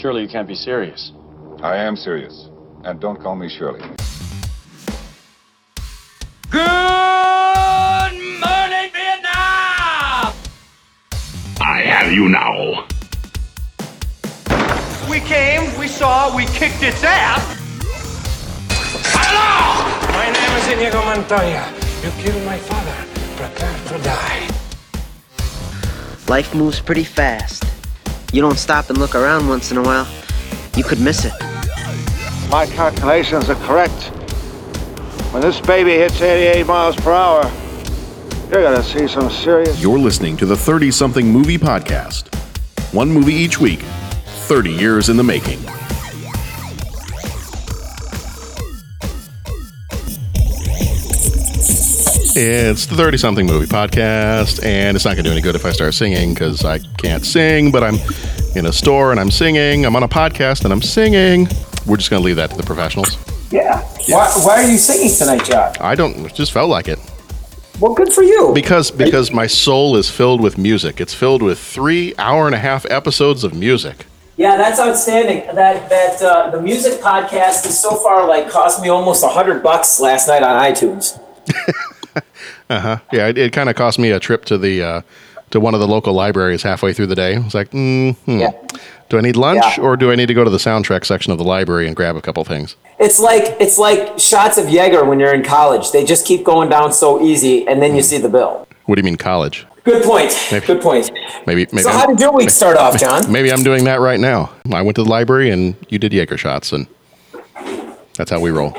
Surely you can't be serious. I am serious. And don't call me Shirley. Good morning, Vietnam! I have you now. We came, we saw, we kicked its ass. Hello! My name is Inigo Montoya. You killed my father. Prepare to die. Life moves pretty fast. You don't stop and look around once in a while, you could miss it. My calculations are correct. When this baby hits 88 miles per hour, you're gonna see some serious. You're listening to the 30 something movie podcast. One movie each week, 30 years in the making. It's the 30 something movie podcast, and it's not going to do any good if I start singing because I can't sing, but I'm in a store and I'm singing. I'm on a podcast and I'm singing. We're just going to leave that to the professionals. Yeah. Why, why are you singing tonight, John? I don't, it just felt like it. Well, good for you. Because because my soul is filled with music. It's filled with three hour and a half episodes of music. Yeah, that's outstanding. That that uh, the music podcast is so far like cost me almost a hundred bucks last night on iTunes. Uh huh. Yeah, it, it kind of cost me a trip to the uh, to one of the local libraries halfway through the day. I was like, mm, hmm. Yeah. do I need lunch Yeah. or do I need to go to the soundtrack section of the library and grab a couple things? It's like it's like shots of Jaeger when you're in college. They just keep going down so easy, and then you see the bill. What do you mean college? Good point. Maybe. Good point. Maybe maybe. So I'm- how did your week start off, John? Maybe I'm doing that right now. I went to the library and you did Jaeger shots, and that's how we roll.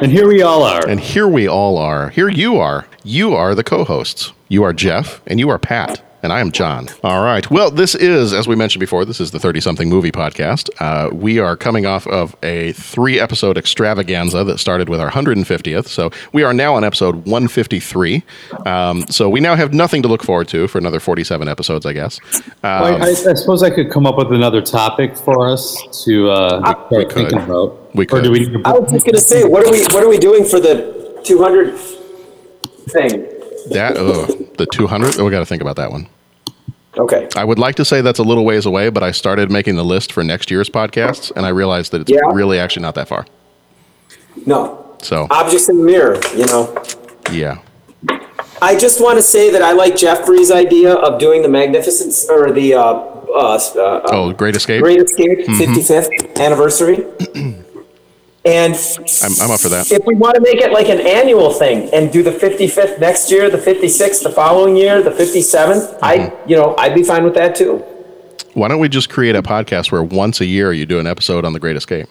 And here we all are. And here we all are. Here you are. You are the co hosts. You are Jeff, and you are Pat. And I am John. All right. Well, this is, as we mentioned before, this is the 30 something movie podcast. Uh, we are coming off of a three episode extravaganza that started with our 150th. So we are now on episode 153. Um, so we now have nothing to look forward to for another 47 episodes, I guess. Well, Um, I, I suppose I could come up with another topic for us to uh, start could. thinking about. We Or could. do we I was just gonna say, what are we what are we doing for the 200 thing? That, oh, the 200. Oh, we got to think about that one. Okay. I would like to say that's a little ways away, but I started making the list for next year's podcasts, and I realized that it's Yeah. really actually not that far. No. So, Objects in the mirror, you know. yeah. I just want to say that I like Jeffrey's idea of doing the magnificent or the uh, uh, uh, Oh, Great Escape. Great Escape 55th anniversary. and I'm, I'm up for that. if we want to make it like an annual thing and do the 55th next year, the 56th the following year, the 57th, I Mm-hmm. you know I'd be fine with that too. Why don't we just create a podcast where once a year you do an episode on the Great Escape?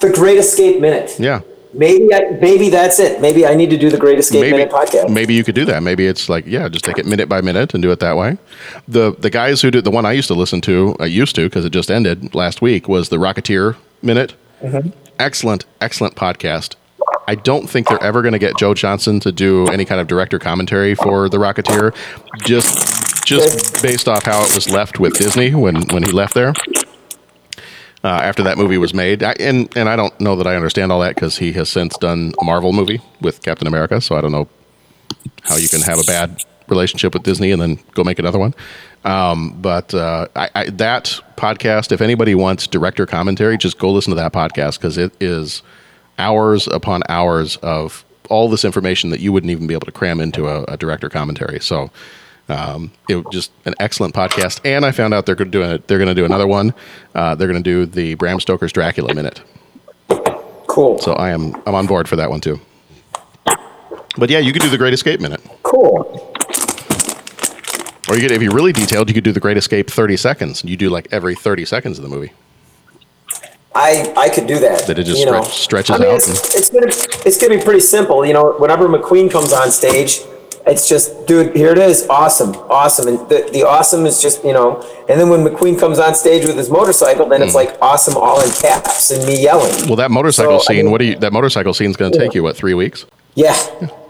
The Great Escape Minute. Yeah. Maybe I, maybe that's it. Maybe I need to do the Great Escape Maybe, Minute podcast. maybe you could do that. Maybe it's like, yeah, just take it minute by minute and do it that way. The the guys who did the one I used to listen to, I used to because it just ended last week, was the Rocketeer Minute. Mm-hmm. Excellent, excellent podcast. I don't think they're ever going to get Joe Johnston to do any kind of director commentary for the Rocketeer, just just based off how it was left with Disney when when he left there. Uh, after that movie was made, I, and and I don't know that I understand all that because he has since done a Marvel movie with Captain America, so I don't know how you can have a bad relationship with Disney and then go make another one. Um, but uh, I, I, that podcast, if anybody wants director commentary, just go listen to that podcast because it is hours upon hours of all this information that you wouldn't even be able to cram into a, a director commentary. So um, it was just an excellent podcast. And I found out they're going to they're going to do another one. Uh, they're going to do the Bram Stoker's Dracula minute. Cool. So I am I'm on board for that one too. But yeah, you could do the Great Escape minute. Cool. Or you could, if you're really detailed, you could do the Great Escape 30 seconds. And you do like every 30 seconds of the movie. I I could do that. That it just you know. stretch- stretches I mean, out It's, it's gonna it's gonna be pretty simple. You know, whenever McQueen comes on stage, it's just, dude, here it is, awesome, awesome, and the, the awesome is just you know. And then when McQueen comes on stage with his motorcycle, then it's hmm. like awesome, all in caps, and me yelling. Well, that motorcycle So, I scene. mean- what do you? That motorcycle scene's going to take you what three weeks? Yeah,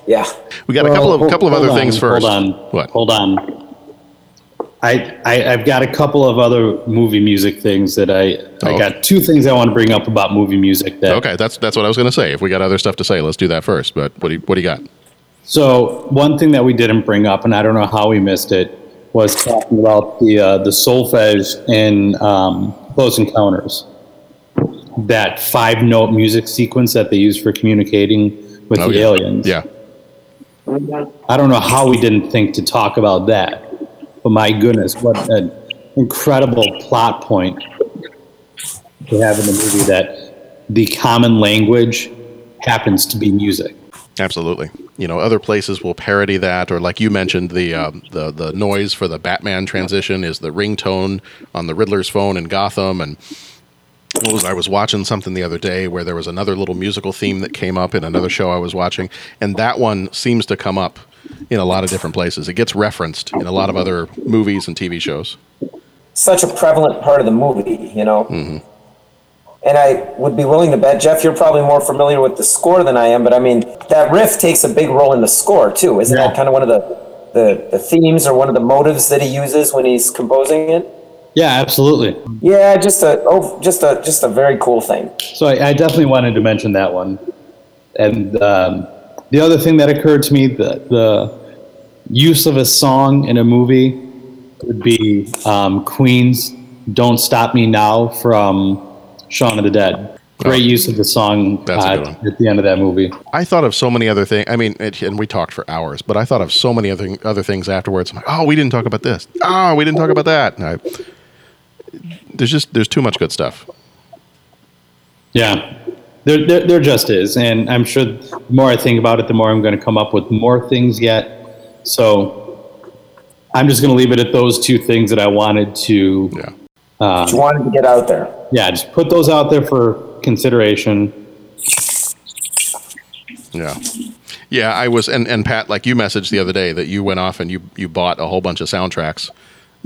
yeah. We got a couple of hold- couple of other on, things first. Hold on. What? Hold on. I, I I've got a couple of other movie music things that I Oh. I got two things I want to bring up about movie music that Okay, that's that's what I was going to say. If we got other stuff to say, let's do that first. But what do you, what do you got? So one thing that we didn't bring up, and I don't know how we missed it, was talking about the uh, the solfege in um, Close Encounters. That five note music sequence that they use for communicating with Oh, the yeah. aliens. Yeah. I don't know how we didn't think to talk about that. But my goodness, what an incredible plot point to have in the movie that the common language happens to be music. Absolutely. You know, other places will parody that, or like you mentioned, the um, the the noise for the Batman transition is the ringtone on the Riddler's phone in Gotham. And what was I was watching something the other day where there was another little musical theme that came up in another show I was watching, and that one seems to come up in a lot of different places. It gets referenced in a lot of other movies and TV shows. Such a prevalent part of the movie, you know. Mm-hmm. And I would be willing to bet, Jeff, you're probably more familiar with the score than I am, but I mean, that riff takes a big role in the score too. Isn't Yeah. that kind of one of the, the, the themes or one of the motives that he uses when he's composing it? Yeah, absolutely. Yeah, just a oh, just a just a very cool thing. So I, I definitely wanted to mention that one. And um, the other thing that occurred to me, the, the use of a song in a movie would be um, Queen's "Don't Stop Me Now" from Shaun of the Dead. Great use of the song That's a uh, good at the end of that movie. I thought of so many other things. I mean, it, and we talked for hours, but I thought of so many other other things afterwards. I'm like, oh, we didn't talk about this. Oh, we didn't talk about that. And I, there's just there's too much good stuff. Yeah, there, there, there just is. And I'm sure the more I think about it, the more I'm going to come up with more things yet. So I'm just going to leave it at those two things that I wanted to, Yeah. Uh, just wanted to get out there. yeah, just put those out there for consideration. Yeah. Yeah, I was and, and Pat, like you messaged the other day that you went off and you you bought a whole bunch of soundtracks.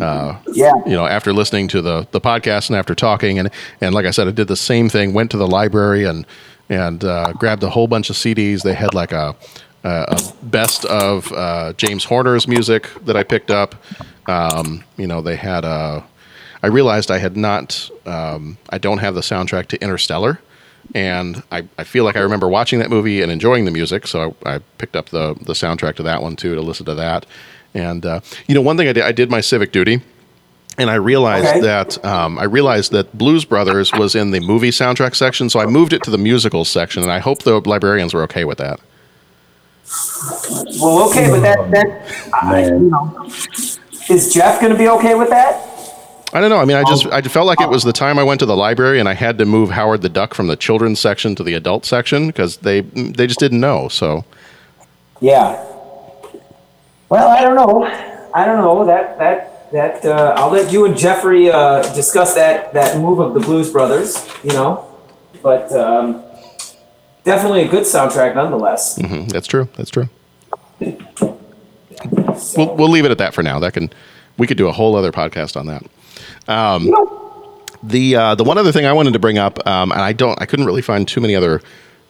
Uh, Yeah. you know, after listening to the the podcast and after talking and and like I said, I did the same thing. Went to the library and and uh, grabbed a whole bunch of CDs. They had like a a a best of uh, James Horner's music that I picked up. Um, you know, they had a. I realized I had not. Um, I don't have the soundtrack to Interstellar, and I, I feel like I remember watching that movie and enjoying the music, so I, I picked up the the soundtrack to that one too to listen to that. And uh, you know, one thing I did, I did my civic duty, and I realized Okay. that um, I realized that Blues Brothers was in the movie soundtrack section, so I moved it to the musicals section, and I hope the librarians were okay with that. Well, okay, but that that I, you know, is Jeff going to be okay with that? I don't know. I mean, I just I felt like it was the time I went to the library and I had to move Howard the Duck from the children's section to the adult section because they they just didn't know. So Yeah. Well, I don't know. I don't know that that that. Uh, I'll let you and Jeffrey uh, discuss that that move of the Blues Brothers. You know, but um, definitely a good soundtrack nonetheless. mhm, that's true. That's true. We'll we'll leave it at that for now. That can we could do a whole other podcast on that. Um, the uh, the one other thing I wanted to bring up, um, and I don't, I couldn't really find too many other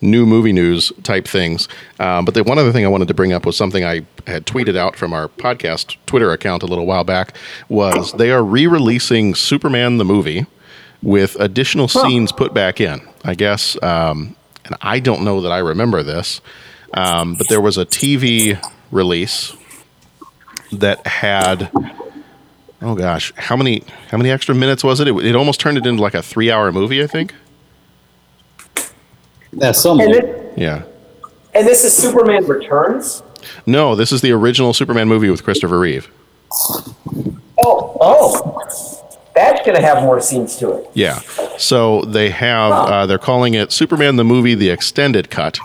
new movie news type things. Um, but the one other thing I wanted to bring up was something I had tweeted out from our podcast Twitter account a little while back. Was they are re-releasing Superman the movie with additional scenes put back in. I guess, um, and I don't know that I remember this, um, but there was a TV release that had oh gosh how many how many extra minutes was it it, it almost turned it into like a three hour movie i think That's some. And this, yeah and this is Superman Returns. no this is the original superman movie with christopher reeve Oh, oh, that's going to have more scenes to it. yeah so they have uh, they're calling it superman the movie the extended cut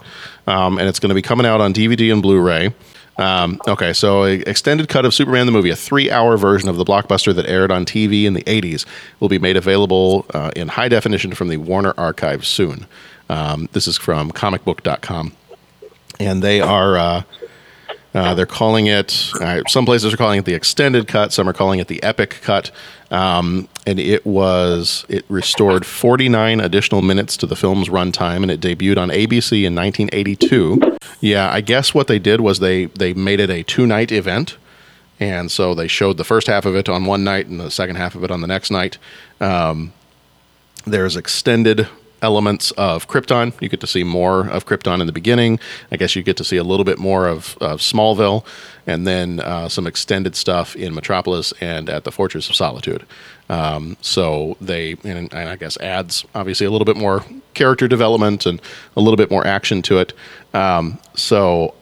um, and it's going to be coming out on dvd and blu-ray um, okay, so a extended cut of Superman the movie, a three-hour version of the blockbuster that aired on TV in the '80s, will be made available uh, in high definition from the Warner Archive soon. Um, this is from ComicBook.com, and they are uh, uh, they're calling it. Uh, some places are calling it the extended cut. Some are calling it the epic cut. Um, and it was it restored 49 additional minutes to the film's runtime, and it debuted on ABC in 1982. Yeah, I guess what they did was they they made it a two night event, and so they showed the first half of it on one night and the second half of it on the next night. Um, there's extended elements of Krypton. You get to see more of Krypton in the beginning. I guess you get to see a little bit more of, of Smallville, and then uh, some extended stuff in Metropolis and at the Fortress of Solitude. Um, so they, and, and I guess adds obviously a little bit more character development and a little bit more action to it. Um, so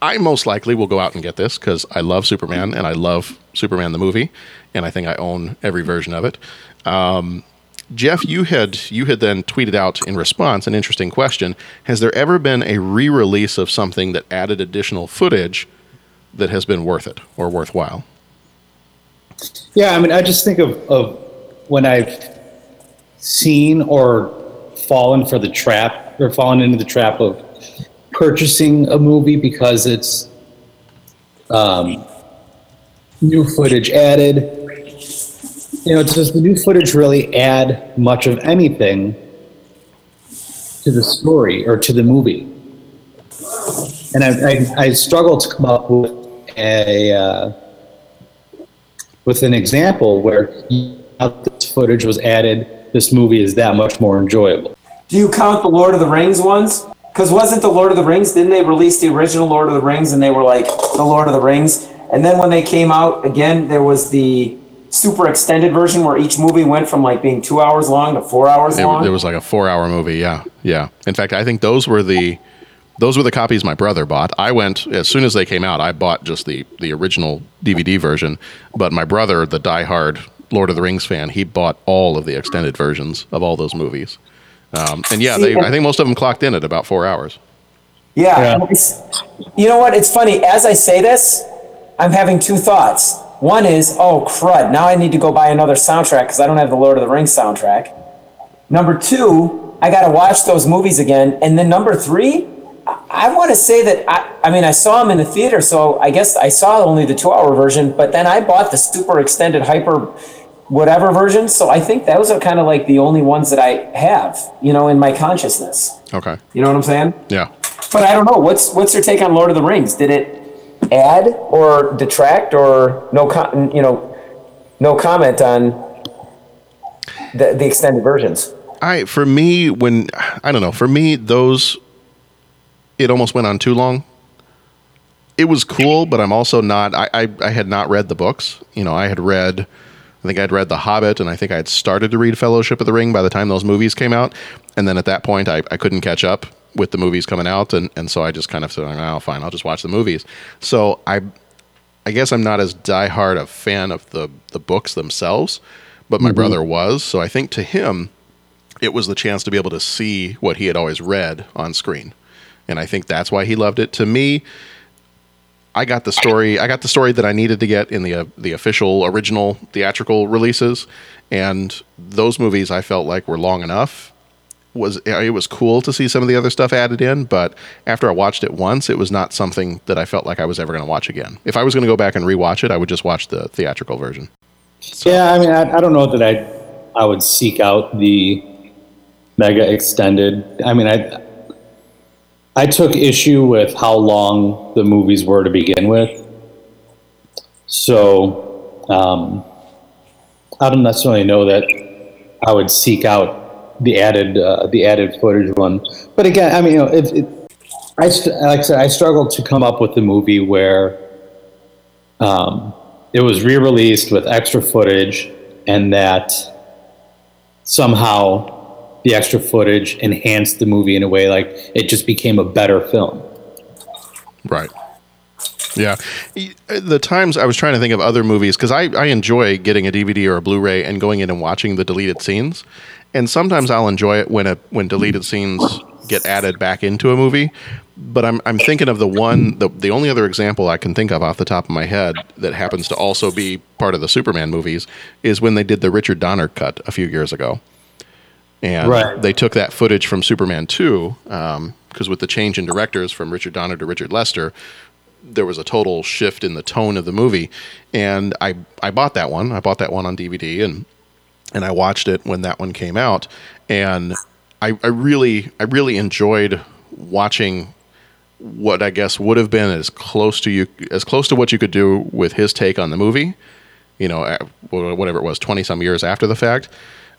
I most likely will go out and get this because I love Superman and I love Superman the movie, and I think I own every version of it. Um, Jeff, you had you had then tweeted out in response an interesting question: Has there ever been a re-release of something that added additional footage that has been worth it or worthwhile? Yeah, I mean, I just think of, of when I've seen or fallen for the trap or fallen into the trap of purchasing a movie because it's um, new footage added. You know, does the new footage really add much of anything to the story or to the movie? And I, I, I struggle to come up with a uh, with an example where this footage was added. This movie is that much more enjoyable. Do you count the Lord of the Rings ones? Because wasn't the Lord of the Rings? Didn't they release the original Lord of the Rings and they were like the Lord of the Rings? And then when they came out again, there was the super extended version where each movie went from like being two hours long to four hours It, long. it was like a four-hour movie. Yeah, yeah. In fact, I think those were the those were the copies my brother bought. I went as soon as they came out. I bought just the the original DVD version, but my brother, the diehard Lord of the Rings fan, he bought all of the extended versions of all those movies. Um, and yeah, they, I think most of them clocked in at about four hours. Yeah. Yeah. You know what? It's funny. As I say this, I'm having two thoughts. One is, oh, crud. Now I need to go buy another soundtrack because I don't have the Lord of the Rings soundtrack. Number two, I got to watch those movies again. And then number three, I, I want to say that, I, I mean, I saw them in the theater, so I guess I saw only the two hour version, but then I bought the super extended hyper whatever version. So I think those are kind of like the only ones that I have, you know, in my consciousness. Okay. You know what I'm saying? Yeah. But I don't know. What's what's your take on Lord of the Rings? Did it add or detract or no com- you know no comment on the, the extended versions? I for me when I don't know for me those it almost went on too long. It was cool, but I'm also not. I, I I had not read the books. You know, I had read. I think I'd read The Hobbit, and I think I had started to read Fellowship of the Ring by the time those movies came out. And then at that point, I, I couldn't catch up with the movies coming out, and, and so I just kind of said, "Oh, fine, I'll just watch the movies." So I I guess I'm not as diehard a fan of the the books themselves, but my brother was. So I think to him, it was the chance to be able to see what he had always read on screen, and I think that's why he loved it. To me, I got the story. I got the story that I needed to get in the uh, the official original theatrical releases, and those movies I felt like were long enough. Was it was cool to see some of the other stuff added in, but after I watched it once, it was not something that I felt like I was ever going to watch again. If I was going to go back and rewatch it, I would just watch the theatrical version. Yeah, I mean, I, I don't know that I I would seek out the mega extended. I mean, I I took issue with how long the movies were to begin with. So um, I don't necessarily know that I would seek out the added uh, the added footage one. But again, I mean, you know, it, it, I like I said, I struggled to come up with a movie where um, it was re-released with extra footage, and that somehow the extra footage enhanced the movie in a way like it just became a better film. Right. Yeah. The times I was trying to think of other movies because I, I enjoy getting a DVD or a Blu-ray and going in and watching the deleted scenes, and sometimes I'll enjoy it when a when deleted scenes get added back into a movie. But I'm I'm thinking of the one the the only other example I can think of off the top of my head that happens to also be part of the Superman movies is when they did the Richard Donner cut a few years ago and Right. they took that footage from Superman 2 um, because with the change in directors from Richard Donner to Richard Lester, there was a total shift in the tone of the movie. And I I bought that one. I bought that one on DVD and and I watched it when that one came out. And I, I really I really enjoyed watching what I guess would have been as close to you as close to what you could do with his take on the movie. You know, whatever it was, twenty some years after the fact.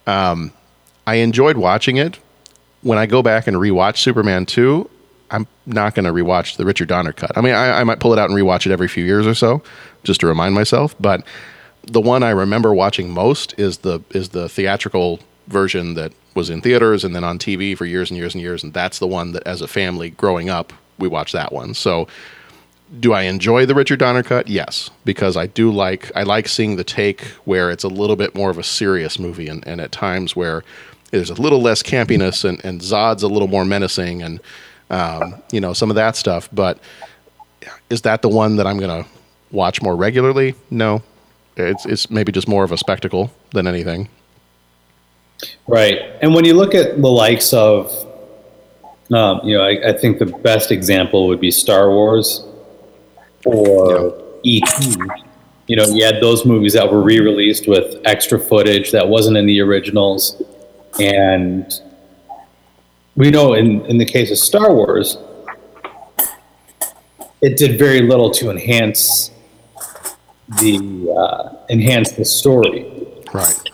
Um, I enjoyed watching it, when I go back and rewatch Superman 2, I'm not going to rewatch the Richard Donner cut. I mean, I, I might pull it out and rewatch it every few years or so, just to remind myself. But the one I remember watching most is the is the theatrical version that was in theaters and then on TV for years and years and years, and that's the one that, as a family growing up, we watched that one. So, do I enjoy the Richard Donner cut? Yes, because I do like I like seeing the take where it's a little bit more of a serious movie, and, and at times where there's a little less campiness and, and Zod's a little more menacing and um, you know some of that stuff. But is that the one that I'm gonna watch more regularly? No, it's it's maybe just more of a spectacle than anything. Right. And when you look at the likes of, um, you know, I, I, think the best example would be Star Wars or yeah. E.T. You know, you had those movies that were re released with extra footage that wasn't in the originals. And we know in, in the case of Star Wars, it did very little to enhance the uh, enhance the story. Right.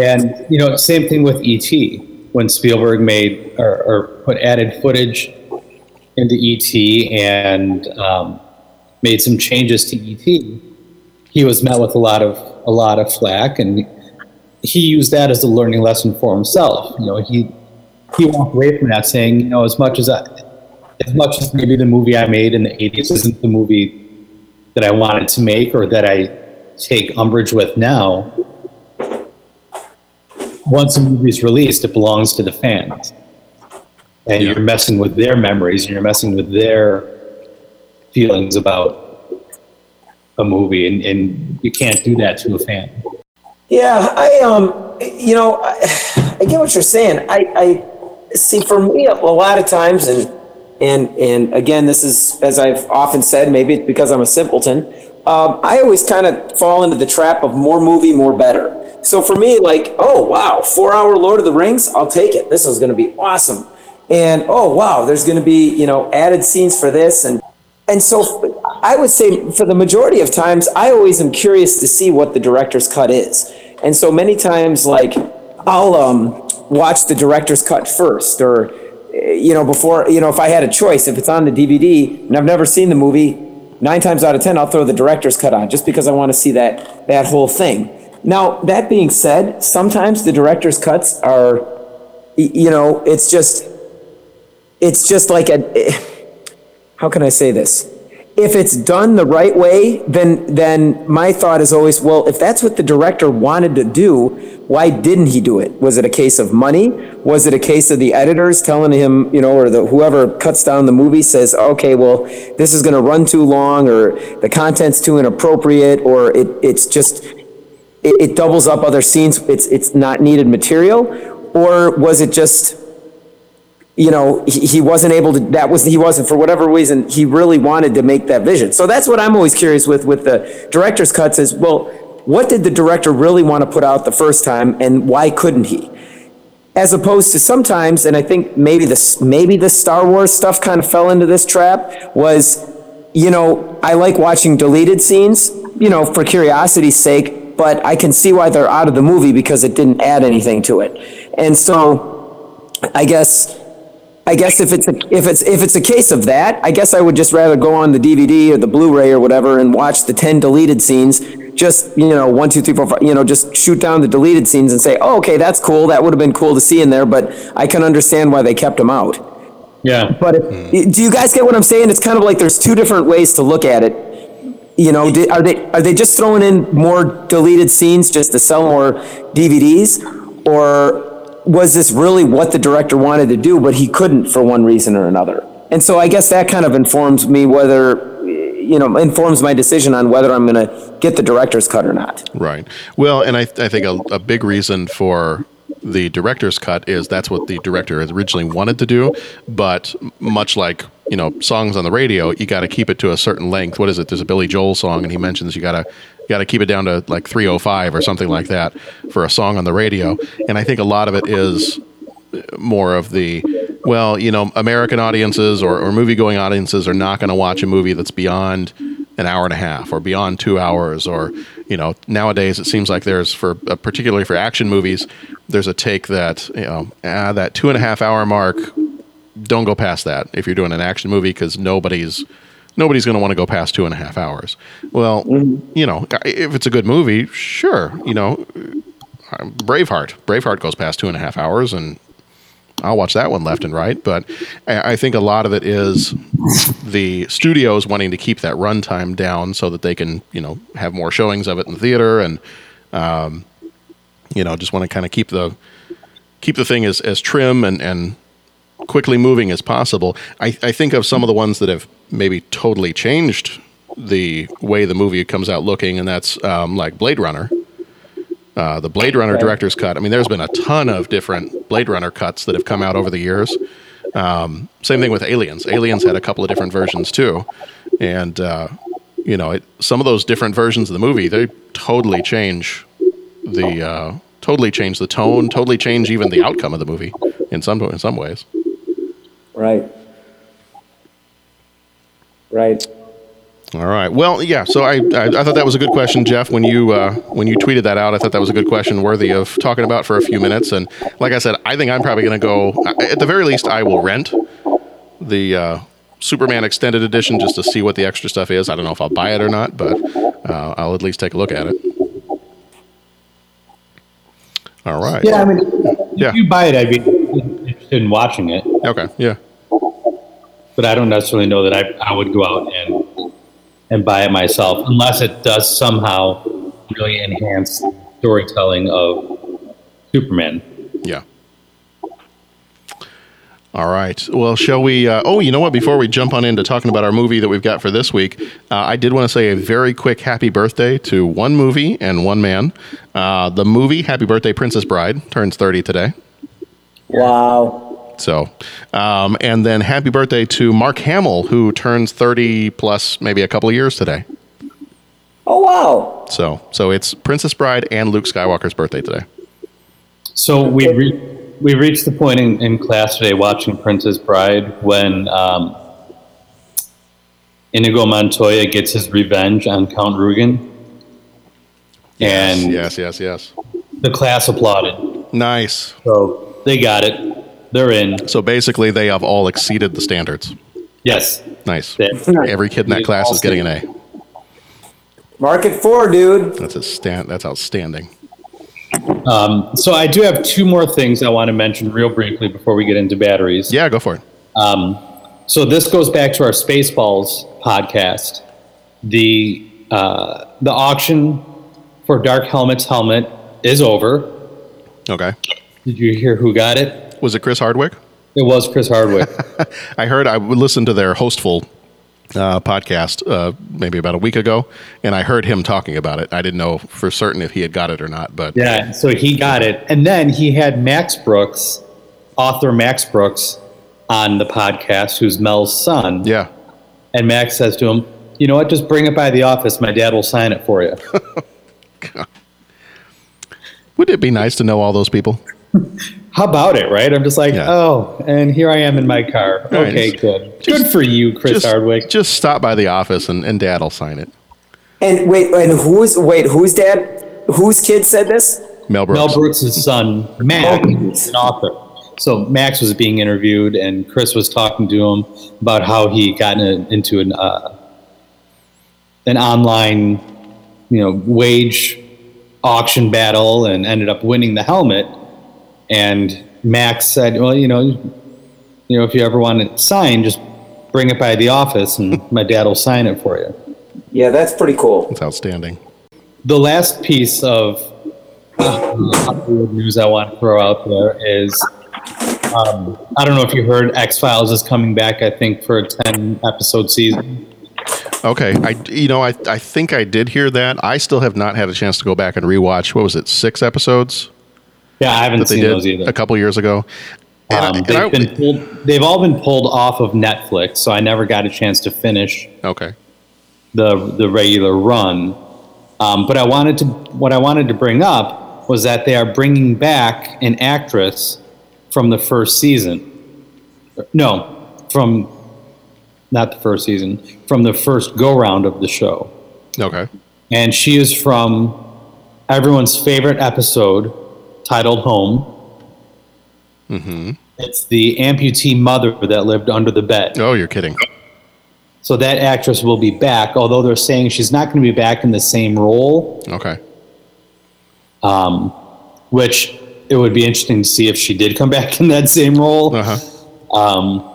And you know, same thing with ET. When Spielberg made or, or put added footage into ET and um, made some changes to ET, he was met with a lot of a lot of flack, and he used that as a learning lesson for himself. You know, he he walked away from that saying, you know, as much as I, as much as maybe the movie I made in the '80s isn't the movie that I wanted to make or that I take umbrage with now, once a movie's released, it belongs to the fans. And yeah. you're messing with their memories and you're messing with their feelings about a movie, and, and you can't do that to a fan. Yeah, I um, you know, I, I get what you're saying. I, I see. For me, a lot of times, and and and again, this is as I've often said. Maybe it's because I'm a simpleton. Um, I always kind of fall into the trap of more movie, more better. So for me, like, oh wow, four hour Lord of the Rings, I'll take it. This is going to be awesome. And oh wow, there's going to be you know added scenes for this and and so I would say for the majority of times, I always am curious to see what the director's cut is. And so many times, like I'll um, watch the director's cut first, or you know before you know if I had a choice, if it's on the DVD and I've never seen the movie, nine times out of ten I'll throw the director's cut on just because I want to see that that whole thing. Now, that being said, sometimes the director's cuts are, you know, it's just, it's just like a, how can I say this? If it's done the right way, then then my thought is always, well, if that's what the director wanted to do, why didn't he do it? Was it a case of money? Was it a case of the editors telling him, you know, or the whoever cuts down the movie says, okay, well, this is going to run too long, or the content's too inappropriate, or it, it's just it, it doubles up other scenes, it's, it's not needed material? Or was it just, you know, he, he wasn't able to, that was, he wasn't, for whatever reason, he really wanted to make that vision. So that's what I'm always curious with, with the director's cuts is, well, what did the director really want to put out the first time and why couldn't he? As opposed to sometimes, and I think maybe this, maybe the Star Wars stuff kind of fell into this trap, was, you know, I like watching deleted scenes, you know, for curiosity's sake, but I can see why they're out of the movie because it didn't add anything to it. And so I guess I guess if it's a, if it's if it's a case of that, I guess I would just rather go on the DVD or the Blu-ray or whatever and watch the ten deleted scenes. Just you know, one, two, three, four, five. You know, just shoot down the deleted scenes and say, "Oh, okay, that's cool. That would have been cool to see in there." But I can understand why they kept them out. Yeah. But if, hmm. do you guys get what I'm saying? It's kind of like there's two different ways to look at it you know, did, are they are they just throwing in more deleted scenes just to sell more DVDs, or was this really what the director wanted to do, but he couldn't for one reason or another? And so I guess that kind of informs me whether you know informs my decision on whether I'm going to get the director's cut or not. Right. Well, and I, I think a, a big reason for the director's cut is that's what the director originally wanted to do, but much like you know songs on the radio, you got to keep it to a certain length. What is it? There's a Billy Joel song, and he mentions you got to got to keep it down to like 305 or something like that for a song on the radio. And I think a lot of it is more of the well, you know, American audiences or, or movie going audiences are not going to watch a movie that's beyond an hour and a half or beyond two hours or you know nowadays it seems like there's for uh, particularly for action movies there's a take that you know ah, that two and a half hour mark. Don't go past that if you're doing an action movie because nobody's nobody's going to want to go past two and a half hours. Well, you know, if it's a good movie, sure, you know, Braveheart. Braveheart goes past two and a half hours, and I'll watch that one left and right. But I, think a lot of it is the studios wanting to keep that runtime down so that they can, you know, have more showings of it in the theater, and um, you know, just want to kind of keep the keep the thing as as trim and and quickly moving as possible. I, I think of some of the ones that have maybe totally changed the way the movie comes out looking, and that's um, like Blade Runner. Uh, the Blade Runner director's cut. I mean, there's been a ton of different Blade Runner cuts that have come out over the years. Um, same thing with Aliens. Aliens had a couple of different versions too, and uh, you know, it, some of those different versions of the movie they totally change the uh, totally change the tone, totally change even the outcome of the movie in some in some ways. Right. Right. All right. Well, yeah. So I, I, I thought that was a good question, Jeff. When you uh, when you tweeted that out, I thought that was a good question, worthy of talking about for a few minutes. And like I said, I think I'm probably going to go. At the very least, I will rent the uh, Superman extended edition just to see what the extra stuff is. I don't know if I'll buy it or not, but uh, I'll at least take a look at it. All right. Yeah, I mean, if Yeah. you buy it, I'd be interested in watching it. Okay. Yeah. but I don't necessarily know that I, I would go out and and buy it myself unless it does somehow really enhance storytelling of Superman. Yeah. All right. Well, shall we? Uh, oh, you know what? Before we jump on into talking about our movie that we've got for this week, uh, I did want to say a very quick happy birthday to one movie and one man. Uh, the movie Happy Birthday Princess Bride turns 30 today. Wow. So, um, and then happy birthday to Mark Hamill, who turns 30 plus maybe a couple of years today. Oh wow. So, so it's Princess Bride and Luke Skywalker's birthday today. So we re- we reached the point in, in class today watching Princess Bride when um, Inigo Montoya gets his revenge on Count Rugen, and Yes, yes, yes. the class applauded. Nice. So they got it. They're in. So basically, they have all exceeded the standards. Yes. Nice. They- Every kid in that class is getting an A. Market four, dude. That's a stand. That's outstanding. Um, so I do have two more things I want to mention real briefly before we get into batteries. Yeah, go for it. Um, so this goes back to our Spaceballs podcast. The uh, the auction for Dark Helmet's helmet is over. Okay. Did you hear who got it? Was it Chris Hardwick? It was Chris Hardwick. I heard. I listened to their hostful uh, podcast uh, maybe about a week ago, and I heard him talking about it. I didn't know for certain if he had got it or not, but yeah, so he got it, and then he had Max Brooks, author Max Brooks, on the podcast, who's Mel's son. yeah. And Max says to him, "You know what? Just bring it by the office. My dad will sign it for you." Would it be nice to know all those people? How about it, right? I'm just like, Yeah. oh, and here I am in my car. Right, Okay, good. just- good for you, Chris just, Hardwick. Just stop by the office and, and Dad will sign it. And wait, and who's wait, whose dad? Whose kid said this? Mel Brooks. Mel Brooks' son, Max, is an author. So Max was being interviewed, and Chris was talking to him about how he got in, into an uh, an online, you know, wage auction battle and ended up winning the helmet. And Max said, "Well, you know, you know, if you ever want it signed, just bring it by the office, and my dad will sign it for you." Yeah, that's pretty cool. It's outstanding. The last piece of uh, Hollywood news I want to throw out there is um, I don't know if you heard X Files is coming back. I think for a ten episode season. Okay, I you know I I think I did hear that. I still have not had a chance to go back and rewatch. What was it? Six episodes Yeah, I haven't seen those either. a couple years ago. And I- Um, they've I- been pulled, they've all been pulled off of Netflix, so I never got a chance to finish okay. the the regular run. Um, but I wanted to what I wanted to bring up was that they are bringing back an actress from the first season. No, from not the first season, from the first go round of the show, Okay. and she is from everyone's favorite episode, titled Home. Mm-hmm. It's the amputee mother that lived under the bed. Oh, you're kidding. So that actress will be back, although they're saying she's not going to be back in the same role, Okay. um, which it would be interesting to see if she did come back in that same role. Uh-huh. Um,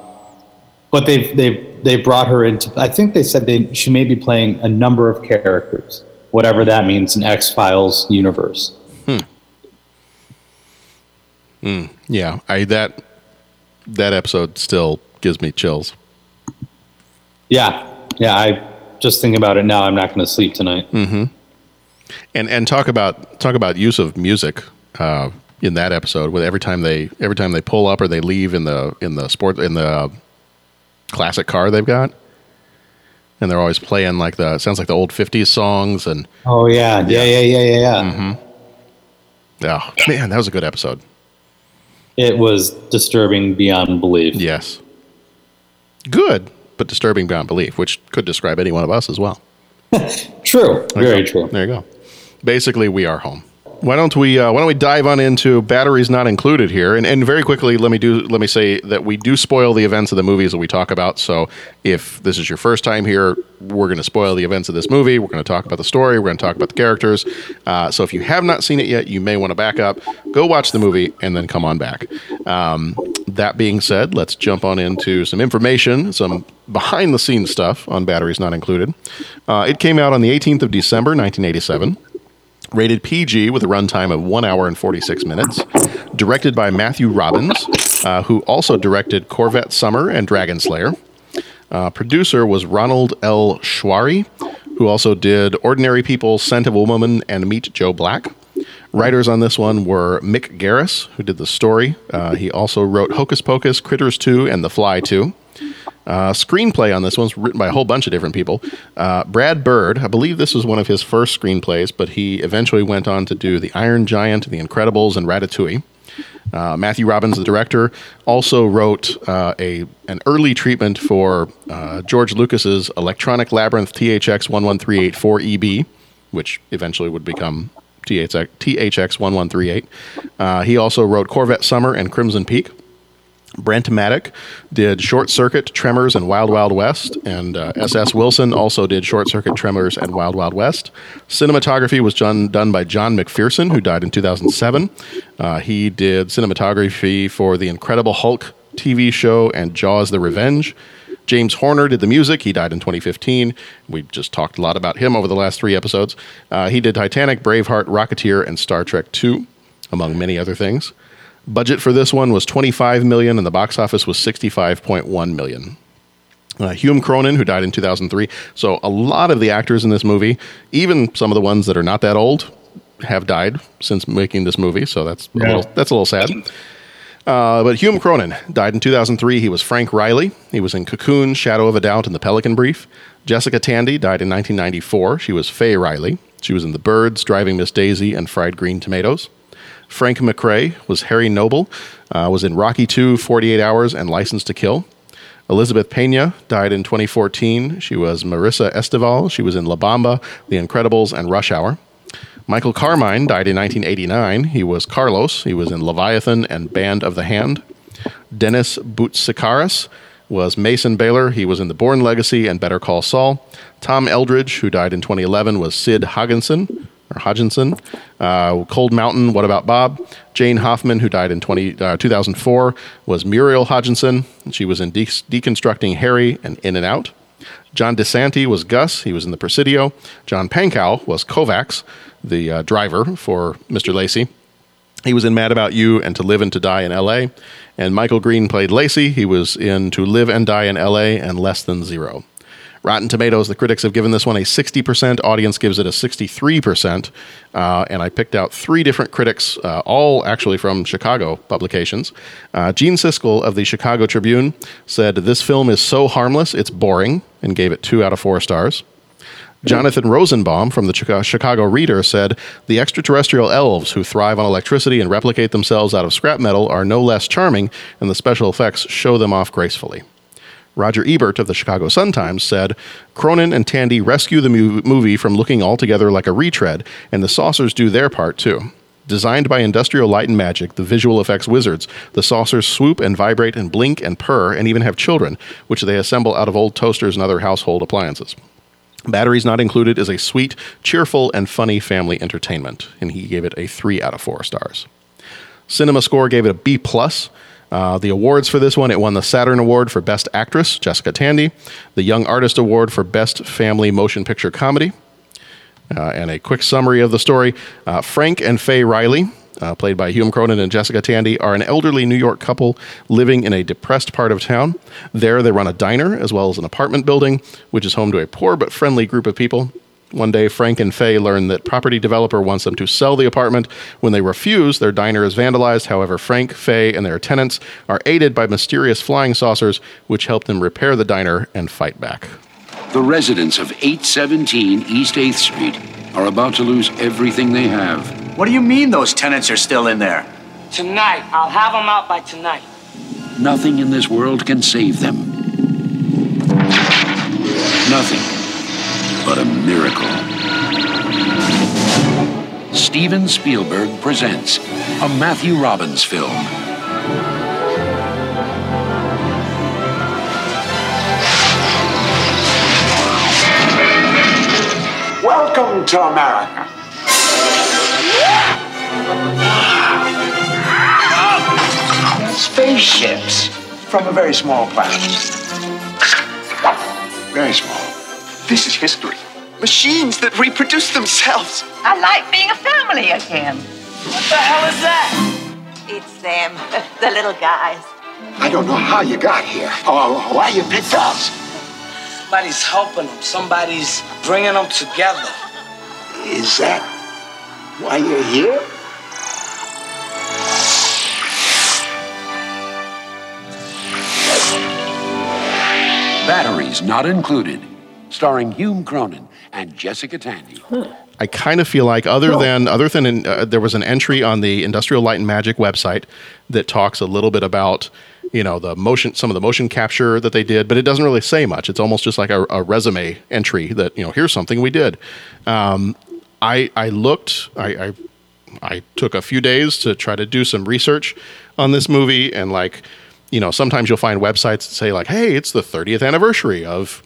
but they've they've they brought her into. I think they said they she may be playing a number of characters, whatever that means in X Files universe. Yeah, I that that episode still gives me chills. Yeah, yeah. I just think about it now. I'm not going to sleep tonight. Mm-hmm. And and talk about talk about use of music uh, in that episode. With every time they every time they pull up or they leave in the in the sport in the classic car they've got, and they're always playing like the sounds like the old '50s songs and Oh yeah, yeah, yeah, yeah, yeah, yeah. oh man, that was a good episode. It was disturbing beyond belief. Yes, good but disturbing beyond belief, which could describe any one of us as well. True, There very true. There you go. Basically, we are home. Why don't we? Uh, why don't we dive on into batteries not included here? And, and very quickly, let me do. Let me say that we do spoil the events of the movies that we talk about. So if this is your first time here, we're going to spoil the events of this movie. We're going to talk about the story. We're going to talk about the characters. Uh, so if you have not seen it yet, you may want to back up, go watch the movie, and then come on back. Um, that being said, let's jump on into some information, some behind the scenes stuff on batteries not included. Uh, it came out on the 18th of December, 1987 rated PG with a runtime of one hour and 46 minutes, directed by Matthew Robbins, uh, who also directed Corvette Summer and Dragon Slayer. Uh, producer was Ronald L. Schwary, who also did Ordinary People, Scent of a Woman, and Meet Joe Black. Writers on this one were Mick Garris, who did the story. Uh, he also wrote Hocus Pocus, Critters 2, and The Fly 2. Uh, screenplay on this one's written by a whole bunch of different people. Uh, Brad Bird, I believe this was one of his first screenplays, but he eventually went on to do The Iron Giant, The Incredibles, and Ratatouille. Uh, Matthew Robbins, the director, also wrote uh, a an early treatment for uh, George Lucas's Electronic Labyrinth THX 11384EB, which eventually would become THX, THX 1138. Uh, he also wrote Corvette Summer and Crimson Peak. Brent Maddock did Short Circuit, Tremors, and Wild Wild West, and uh, S.S. Wilson also did Short Circuit, Tremors, and Wild Wild West. Cinematography was done, done by John McPherson, who died in 2007. Uh, he did cinematography for The Incredible Hulk TV show and Jaws the Revenge. James Horner did the music. He died in 2015. We just talked a lot about him over the last three episodes. Uh, he did Titanic, Braveheart, Rocketeer, and Star Trek II, among many other things. Budget for this one was 25 million, and the box office was 65.1 million. Uh, Hume Cronyn, who died in 2003. So a lot of the actors in this movie, even some of the ones that are not that old, have died since making this movie. So that's a little, that's a little sad. Uh, but Hume Cronyn died in 2003. He was Frank Riley. He was in Cocoon, Shadow of a Doubt, and The Pelican Brief. Jessica Tandy died in 1994. She was Faye Riley. She was in The Birds, Driving Miss Daisy, and Fried Green Tomatoes. Frank McRae was Harry Noble, uh, was in Rocky II, 48 Hours, and License to Kill. Elizabeth Pena died in 2014. She was Marisa Esteval. She was in La Bamba, The Incredibles, and Rush Hour. Michael Carmine died in 1989. He was Carlos. He was in Leviathan and Band of the Hand. Dennis Boutsikaris was Mason Baylor. He was in The Bourne Legacy and Better Call Saul. Tom Aldredge, who died in 2011, was Sid Hogginson or Hodginson. Uh, Cold Mountain, What About Bob? Jane Hoffman, who died in 20, uh, 2004, was Muriel Hodginson. She was in De- Deconstructing Harry and In and Out. John DiSanti was Gus. He was in The Presidio. John Pankow was Kovacs, the uh, driver for Mr. Lacey. He was in Mad About You and To Live and to Die in L.A. And Michael Greene played Lacey. He was in To Live and Die in L.A. and Less Than Zero. Rotten Tomatoes, the critics have given this one a 60%. Audience gives it a 63%. Uh, and I picked out three different critics, uh, all actually from Chicago publications. Uh, Gene Siskel of the Chicago Tribune said, This film is so harmless, it's boring, and gave it two out of four stars. Jonathan Rosenbaum from the Chicago Reader said, The extraterrestrial elves who thrive on electricity and replicate themselves out of scrap metal are no less charming, and the special effects show them off gracefully. Roger Ebert of the Chicago Sun-Times said, Cronyn and Tandy rescue the movie from looking altogether like a retread, and the saucers do their part too. Designed by Industrial Light and Magic, the visual effects wizards, the saucers swoop and vibrate and blink and purr and even have children, which they assemble out of old toasters and other household appliances. Batteries Not Included is a sweet, cheerful, and funny family entertainment, and he gave it a 3 out of 4 stars. Cinema Score gave it a B plus. Uh, the awards for this one, it won the Saturn Award for Best Actress, Jessica Tandy, the Young Artist Award for Best Family Motion Picture Comedy. Uh, and a quick summary of the story uh, Frank and Faye Riley, uh, played by Hume Cronyn and Jessica Tandy, are an elderly New York couple living in a depressed part of town. There, they run a diner as well as an apartment building, which is home to a poor but friendly group of people. One day, Frank and Faye learn that property developer wants them to sell the apartment. When they refuse, their diner is vandalized. However, Frank, Faye, and their tenants are aided by mysterious flying saucers, which help them repair the diner and fight back. The residents of 817 East 8th Street are about to lose everything they have. What do you mean those tenants are still in there? Tonight. I'll have them out by tonight. Nothing in this world can save them. Nothing but a miracle. Steven Spielberg presents a Matthew Robbins film. Welcome to America. Spaceships from a very small planet. Very small. This is history. Machines that reproduce themselves. I like being a family again. What the hell is that? It's them, the little guys. I don't know how you got here or why you picked us. Somebody's helping them. Somebody's bringing them together. Is that why you're here? Batteries Not Included, starring Hume Cronyn and Jessica Tandy. I kind of feel like other than other than in, uh, there was an entry on the Industrial Light and Magic website that talks a little bit about you know the motion some of the motion capture that they did, but it doesn't really say much. It's almost just like a, a resume entry that you know here's something we did. Um, I I looked I, I I took a few days to try to do some research on this movie and like you know sometimes you'll find websites that say like hey it's the 30th anniversary of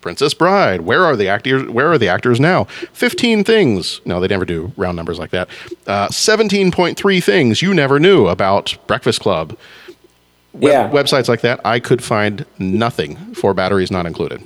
Princess Bride. Where are the actors? Where are the actors now? Fifteen things. No, they never do round numbers like that. Uh, Seventeen point three things you never knew about Breakfast Club. Web- Yeah. websites like that, I could find nothing for batteries not included.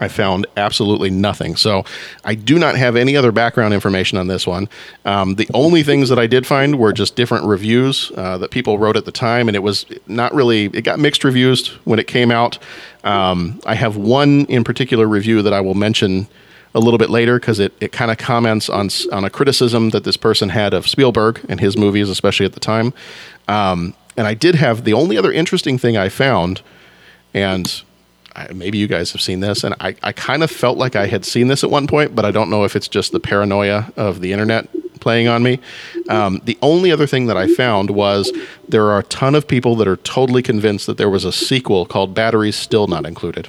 I found absolutely nothing. So I do not have any other background information on this one. Um, the only things that I did find were just different reviews uh, that people wrote at the time, and it was not really, it got mixed reviews when it came out. Um, I have one in particular review that I will mention a little bit later because it, it kind of comments on, on a criticism that this person had of Spielberg and his movies, especially at the time. Um, and I did have the only other interesting thing I found, and I, maybe you guys have seen this, and I, I kind of felt like I had seen this at one point, but I don't know if it's just the paranoia of the internet playing on me. Um, the only other thing that I found was there are a ton of people that are totally convinced that there was a sequel called Batteries Still Not Included.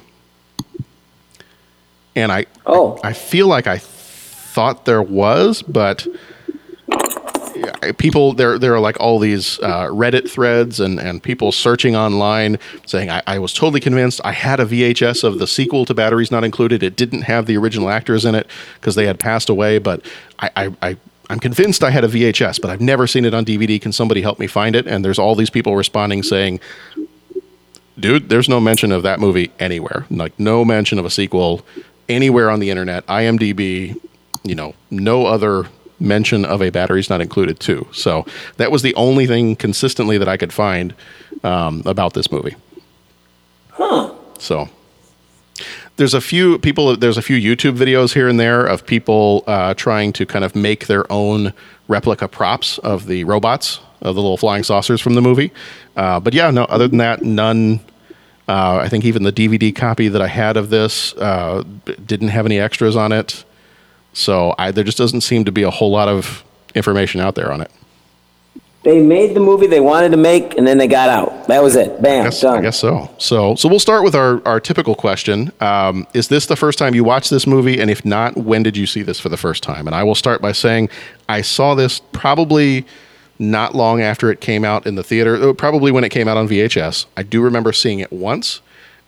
And I, oh. I feel like I thought there was, but people there there are like all these uh, Reddit threads and and people searching online saying I, I was totally convinced I had a VHS of the sequel to Batteries Not Included. It didn't have the original actors in it because they had passed away, but I, I, I I'm convinced I had a VHS, but I've never seen it on DVD. Can somebody help me find it? And there's all these people responding saying, "Dude, there's no mention of that movie anywhere. Like no mention of a sequel anywhere on the internet. IMDb, you know, no other mention of a batteries not included too. So that was the only thing consistently that I could find um, about this movie. Huh. So there's a few people. There's a few YouTube videos here and there of people uh, trying to kind of make their own replica props of the robots of the little flying saucers from the movie. Uh, but yeah, no. Other than that, none. Uh, I think even the DVD copy that I had of this uh, didn't have any extras on it. So I, there just doesn't seem to be a whole lot of information out there on it. They made the movie they wanted to make, and then they got out. That was it. Bam, I guess, done. I guess so. So, so we'll start with our, our typical question. Um, is this the first time you watched this movie? And if not, when did you see this for the first time? And I will start by saying I saw this probably not long after it came out in the theater, uh, probably when it came out on VHS. I do remember seeing it once.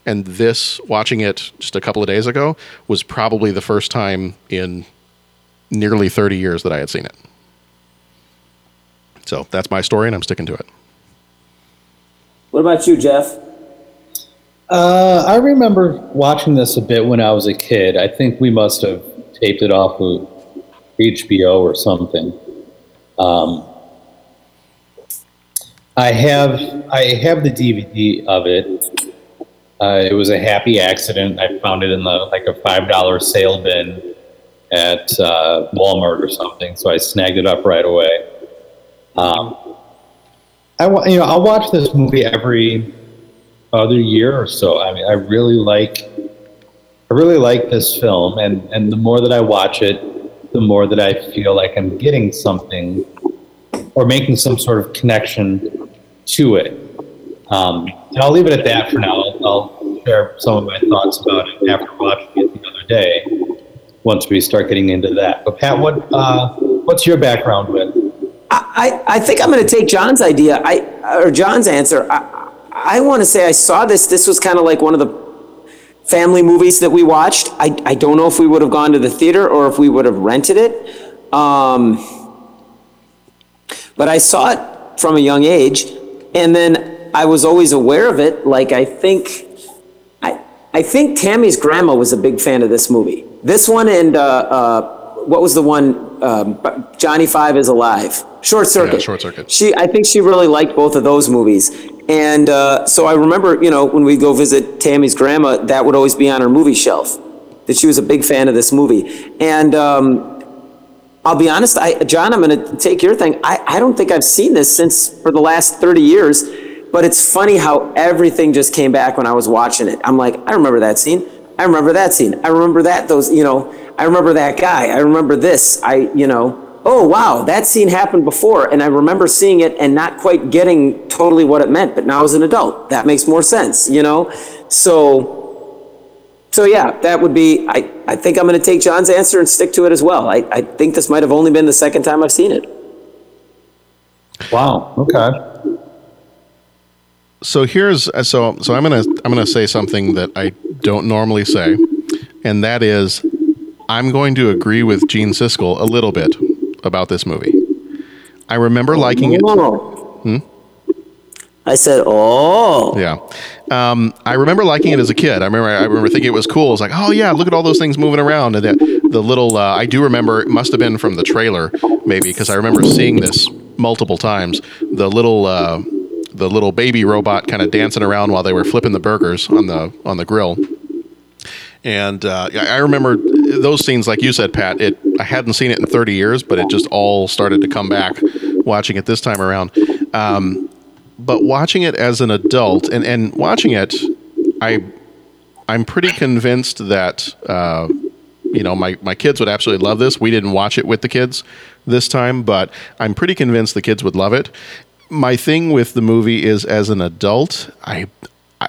And this, watching it just a couple of days ago, was probably the first time in nearly 30 years that I had seen it. So that's my story, and I'm sticking to it. What about you, Jeff? Uh, I remember watching this a bit when I was a kid. I think we must have taped it off of HBO or something. Um, I have I have the DVD of it. Uh, it was a happy accident. I found it in the like a five dollar sale bin at uh, Walmart or something, so I snagged it up right away. Um, I you know I'll watch this movie every other year or so. I mean, I really like I really like this film, and and the more that I watch it, the more that I feel like I'm getting something or making some sort of connection to it. Um, and I'll leave it at that for now. I'll, I'll share some of my thoughts about it after watching it the other day. Once we start getting into that, but Pat, what uh, what's your background with? I, I think I'm going to take John's idea. I or John's answer. I, I want to say I saw this. This was kind of like one of the family movies that we watched. I, I don't know if we would have gone to the theater or if we would have rented it. Um, but I saw it from a young age, and then I was always aware of it. Like I think, I think Tammy's grandma was a big fan of this movie. This one and uh, uh, what was the one? Um, Johnny Five is alive. Short Circuit. Yeah, Short Circuit. She, I think she really liked both of those movies, and uh, so I remember, you know, when we go visit Tammy's grandma, that would always be on her movie shelf. That she was a big fan of this movie, and um, I'll be honest, I, John, I'm going to take your thing. I, I don't think I've seen this since for the last 30 years, but it's funny how everything just came back when I was watching it. I'm like, I remember that scene. I remember that scene. I remember that, those, you know, I remember that guy. I remember this. I, you know, oh, wow, that scene happened before. And I remember seeing it and not quite getting totally what it meant. But now as an adult, that makes more sense, you know? So, so yeah, that would be, I, I think I'm going to take John's answer and stick to it as well. I, I think this might have only been the second time I've seen it. Wow. Okay. So here's so so I'm gonna I'm gonna say something that I don't normally say, and that is I'm going to agree with Gene Siskel a little bit about this movie. I remember liking it. Hmm? I said, oh. Yeah. Um, I remember liking it as a kid. I remember I remember thinking it was cool. I was like, oh yeah, look at all those things moving around. And the, the little uh, I do remember it must have been from the trailer maybe because I remember seeing this multiple times. The little uh, the little baby robot kind of dancing around while they were flipping the burgers on the on the grill. And uh, I remember those scenes, like you said, Pat. It I hadn't seen it in 30 years, but it just all started to come back watching it this time around. Um, but watching it as an adult and, and watching it, I I'm pretty convinced that uh, you know my, my kids would absolutely love this. We didn't watch it with the kids this time, but I'm pretty convinced the kids would love it. My thing with the movie is as an adult, I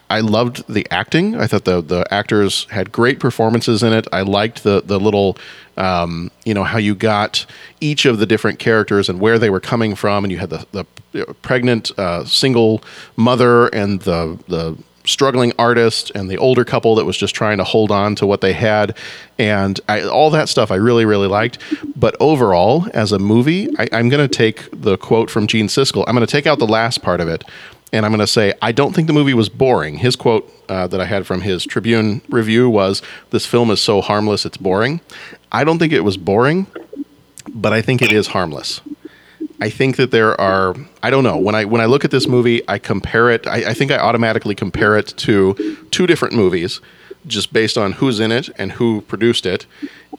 I- loved the acting. I thought the the actors had great performances in it. I liked the the little, um, you know, how you got each of the different characters and where they were coming from, and you had the the pregnant uh, single mother and the the struggling artist and the older couple that was just trying to hold on to what they had and I, all that stuff i really really liked but overall as a movie I, i'm going to take the quote from gene siskel i'm going to take out the last part of it and I'm going to say I don't think the movie was boring. His quote uh, that I had from his Tribune review was, "This film is so harmless, it's boring." I don't think it was boring, but I think it is harmless. I think that there are I don't know when I when I look at this movie I compare it I, I think I automatically compare it to two different movies just based on who's in it and who produced it.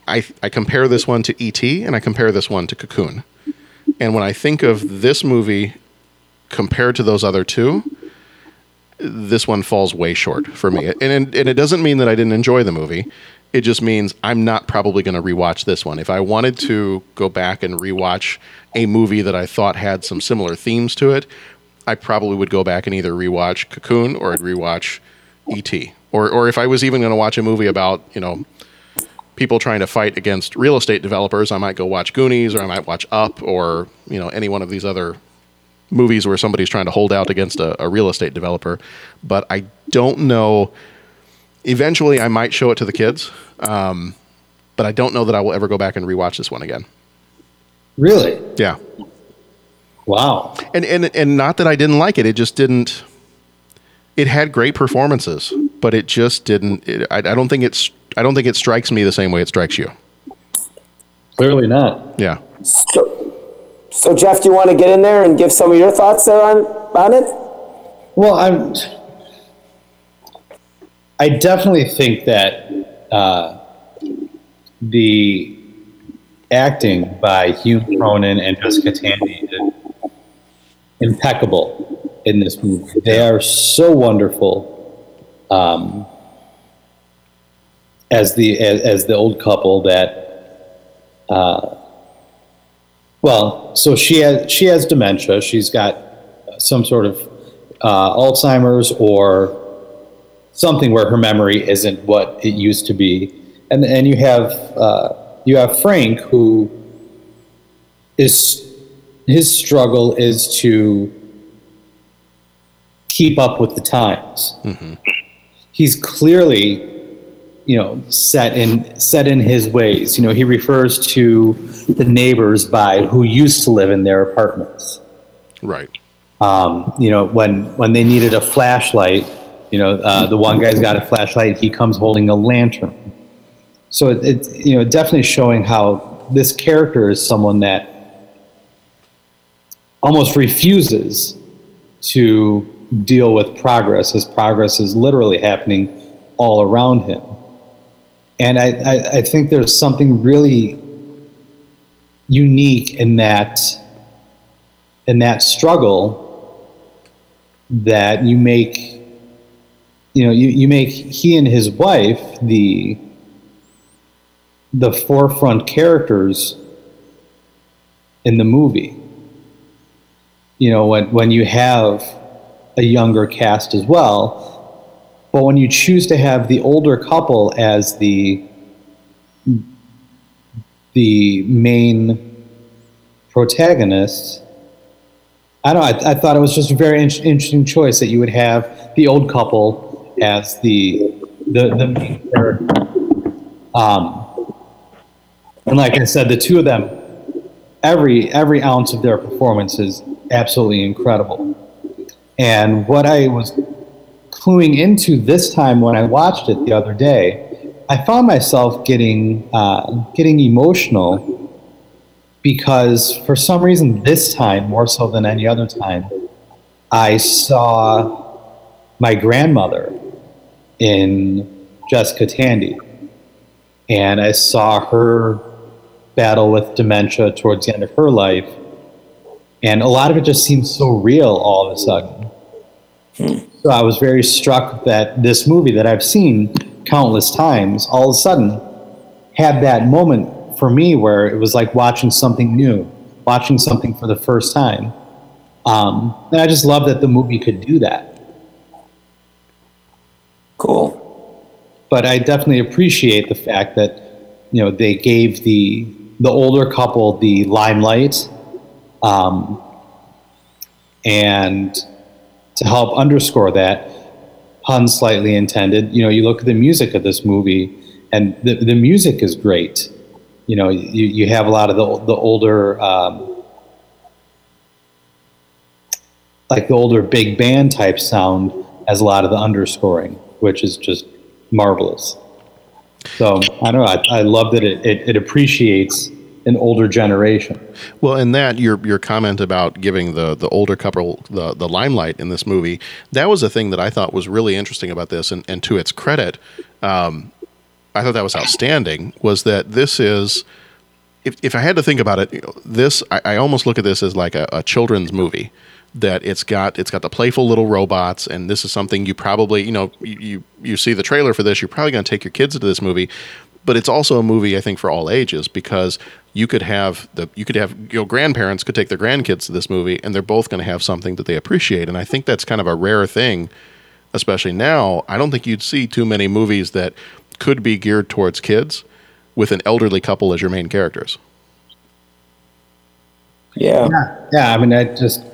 I I compare this one to E.T. and I compare this one to Cocoon. And when I think of this movie compared to those other two, this one falls way short for me. And and it doesn't mean that I didn't enjoy the movie. It just means I'm not probably going to rewatch this one. If I wanted to go back and rewatch a movie that I thought had some similar themes to it, I probably would go back and either rewatch Cocoon or I'd rewatch E.T. Or, or if I was even going to watch a movie about, you know, people trying to fight against real estate developers, I might go watch Goonies or I might watch Up or, you know, any one of these other movies where somebody's trying to hold out against a, a real estate developer. But I don't know. Eventually, I might show it to the kids, um, but I don't know that I will ever go back and rewatch this one again. Really? Yeah. Wow. And and and not that I didn't like it. It just didn't. It had great performances, but it just didn't. It, I, I don't think it's. I don't think it strikes me the same way it strikes you. Clearly not. Yeah. So, so Jeff, do you want to get in there and give some of your thoughts there on on it? Well, I'm. I definitely think that uh, the acting by Hugh Cronyn and Jessica Tandy is impeccable in this movie. They are so wonderful um, as the as, as the old couple that. Uh, well, so she has she has dementia. She's got some sort of uh, Alzheimer's or something where her memory isn't what it used to be, and and you have uh, you have Frank who is his struggle is to keep up with the times. He's clearly you know set in set in his ways you know he refers to the neighbors by who used to live in their apartments Right. um, you know when when they needed a flashlight you know uh, the one guy's got a flashlight he comes holding a lantern. So it, it's you know definitely showing how this character is someone that almost refuses to deal with progress. As progress is literally happening all around him. And I, I, I think there's something really unique in that in that struggle that you make you know you, you make he and his wife the the forefront characters in the movie you know when when you have a younger cast as well but when you choose to have the older couple as the the main protagonists, I don't. I, I thought it was just a very in- interesting choice that you would have the old couple as the the, the main character. Um, and like I said, the two of them, every every ounce of their performance is absolutely incredible. And what I was cluing into this time when I watched it the other day, I found myself getting uh, getting emotional because for some reason this time more so than any other time, I saw my grandmother in Jessica Tandy, and I saw her battle with dementia towards the end of her life, and a lot of it just seemed so real all of a sudden. So I was very struck that this movie that I've seen countless times, all of a sudden, had that moment for me where it was like watching something new, watching something for the first time. Um, and I just love that the movie could do that. Cool. But I definitely appreciate the fact that you know they gave the the older couple the limelight, um, and to help underscore that, pun slightly intended. You know, you look at the music of this movie, and the the music is great. You know, you, you have a lot of the the older, um, like the older big band type sound as a lot of the underscoring, which is just marvelous. So I don't know. I, I love that it, it, it appreciates an older generation. Well, in that your your comment about giving the the older couple the the limelight in this movie, that was a thing that I thought was really interesting about this, and, and to its credit, um, I thought that was outstanding. Was that this is, if if I had to think about it, you know, this I, I almost look at this as like a, a children's movie. That it's got it's got the playful little robots, and this is something you probably you know you you, you see the trailer for this, you're probably going to take your kids into this movie, but it's also a movie I think for all ages because you could have the you could have your grandparents could take their grandkids to this movie and they're both going to have something that they appreciate and I think that's kind of a rare thing especially now I don't think you'd see too many movies that could be geared towards kids with an elderly couple as your main characters Yeah. yeah, yeah. I mean, I just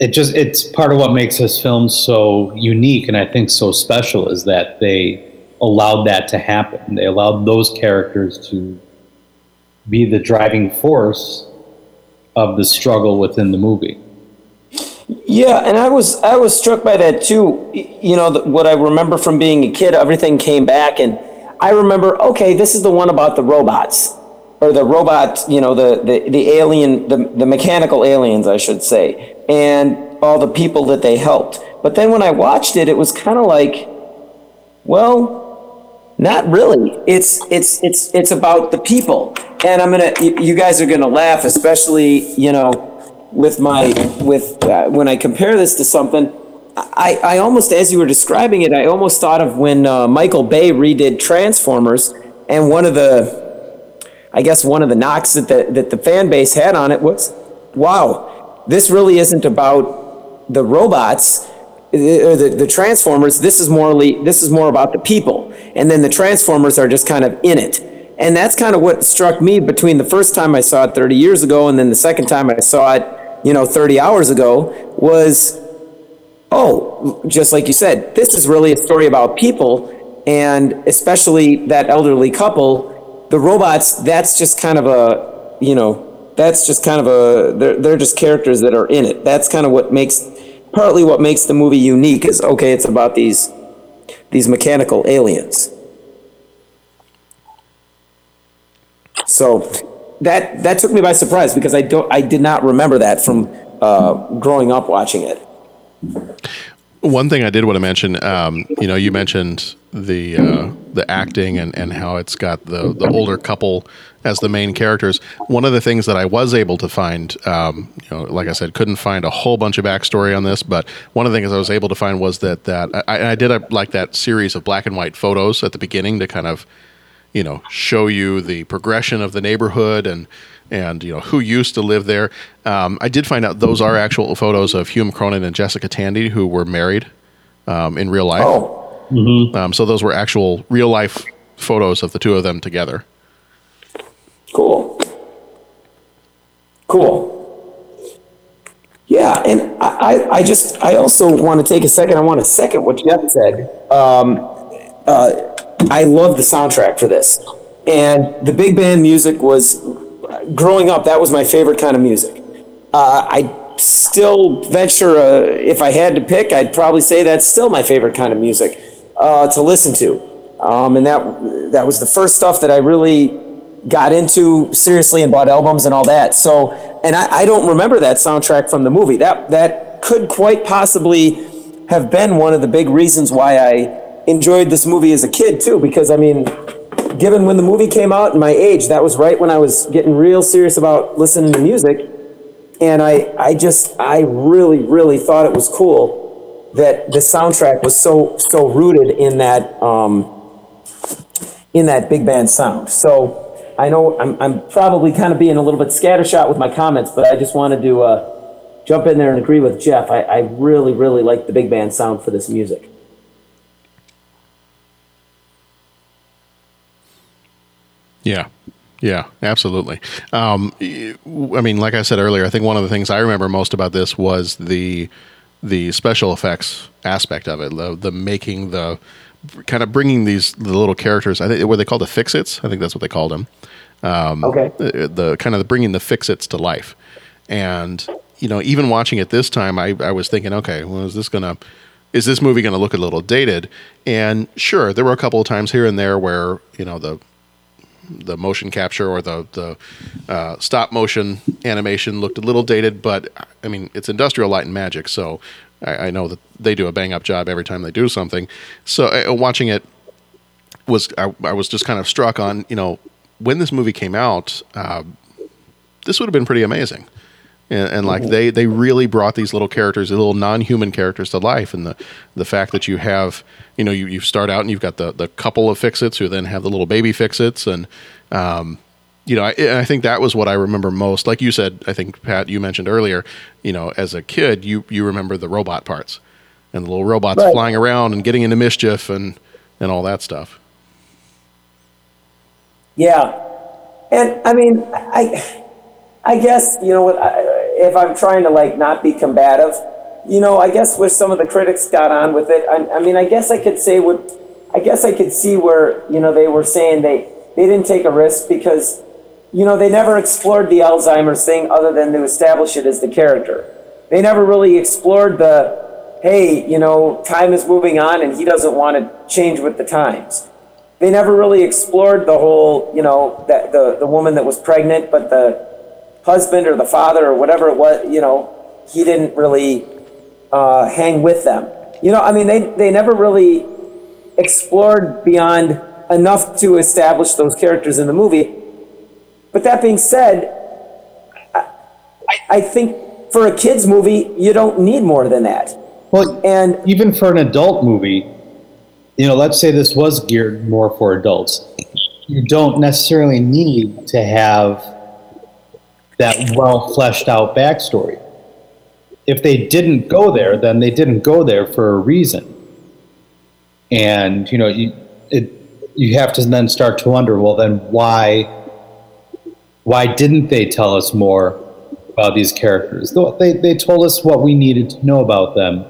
it just it's part of what makes this film so unique and I think so special is that they allowed that to happen. They allowed those characters to be the driving force of the struggle within the movie. Yeah, and I was I was struck by that too. You know, what I remember from being a kid, everything came back, and I remember, okay, this is the one about the robots, or the robot, you know, the the, the alien, the the mechanical aliens, I should say, and all the people that they helped. But then when I watched it, it was kind of like, well, not really. It's it's it's it's about the people, and I'm gonna. You you guys are gonna laugh, especially you know, with my with uh, when I compare this to something. I I almost, as you were describing it, I almost thought of when uh, Michael Bay redid Transformers, and one of the, I guess one of the knocks that the that the fan base had on it was, wow, this really isn't about the robots or the, the transformers. This is morely this is more about the people. And then the transformers are just kind of in it. And that's kind of what struck me between the first time i saw it 30 years ago and then the second time i saw it you know 30 hours ago was oh just like you said this is really a story about people and especially that elderly couple the robots that's just kind of a you know that's just kind of a they're, they're just characters that are in it. That's kind of what makes partly what makes the movie unique is okay it's about these these mechanical aliens. So that that took me by surprise because i don't i did not remember that from uh, growing up watching it One thing I did want to mention, um, you know, you mentioned the uh, the acting and, and how it's got the the older couple as the main characters. One of the things that I was able to find, um, you know, like I said, couldn't find a whole bunch of backstory on this, but one of the things I was able to find was that that I, I did a, like that series of black and white photos at the beginning to kind of, you know, show you the progression of the neighborhood and and you know who used to live there. Um, I did find out those are actual photos of Hume Cronyn and Jessica Tandy who were married um, in real life. Oh. Um, so those were actual real life photos of the two of them together. Cool. Cool. Yeah, and I, I, I just I also want to take a second. I want to second what Jeff said. Um, uh, I love the soundtrack for this, and the big band music was growing up. That was my favorite kind of music. Uh, I still venture uh, if I had to pick, I'd probably say that's still my favorite kind of music uh, to listen to. Um, and that that was the first stuff that I really got into seriously and bought albums and all that. So, and I, I don't remember that soundtrack from the movie. That that could quite possibly have been one of the big reasons why I enjoyed this movie as a kid too. Because I mean, given when the movie came out and my age, that was right when I was getting real serious about listening to music. And I, I just, I really, really thought it was cool that the soundtrack was so, so rooted in that, um, in that big band sound. So I know I'm, I'm probably kind of being a little bit scattershot with my comments, but I just wanted to uh, jump in there and agree with Jeff. I, I really, really like the big band sound for this music. Yeah. Yeah, absolutely. Um, I mean, like I said earlier, I think one of the things I remember most about this was the the special effects aspect of it, the, the making the kind of bringing these the little characters. I think were they called the fix-its? I think that's what they called them. Um, Okay. The, the kind of the bringing the fix-its to life, and you know, even watching it this time, I, I was thinking, okay, well, is this gonna is this movie going to look a little dated? And sure, there were a couple of times here and there where you know the the motion capture or the the uh, stop motion animation looked a little dated, but I mean it's Industrial Light and Magic, so I, I know that they do a bang up job every time they do something. So uh, watching it was I, I was just kind of struck on you know when this movie came out, uh, this would have been pretty amazing. And, and like Mhm. they they really brought these little characters, the little non-human characters to life, and the the fact that you have you know you, you start out and you've got the the couple of fix-its who then have the little baby fix-its, and um, you know I, I think that was what I remember most. Like you said, I think Pat, you mentioned earlier, you know, as a kid, you you remember the robot parts and the little robots Right. flying around and getting into mischief and and all that stuff. Yeah, and I mean, I, I guess you know what? I, if I'm trying to like not be combative, you know, I guess where some of the critics got on with it, I, I mean, I guess I could say what, I guess I could see where you know they were saying they they didn't take a risk because, you know, they never explored the Alzheimer's thing other than to establish it as the character. They never really explored the, hey, you know, time is moving on and he doesn't want to change with the times they never really explored the whole, you know, that the, the woman that was pregnant, but the husband or the father or whatever it was, you know, he didn't really uh, hang with them. You know, I mean, they, they never really explored beyond enough to establish those characters in the movie. But that being said, I, I think for a kid's movie, you don't need more than that. Well, and even for an adult movie, you know, let's say this was geared more for adults. You don't necessarily need to have that well fleshed out backstory. If they didn't go there, then they didn't go there for a reason. And you know, you it you have to then start to wonder, well, then why why didn't they tell us more about these characters? They they told us what we needed to know about them,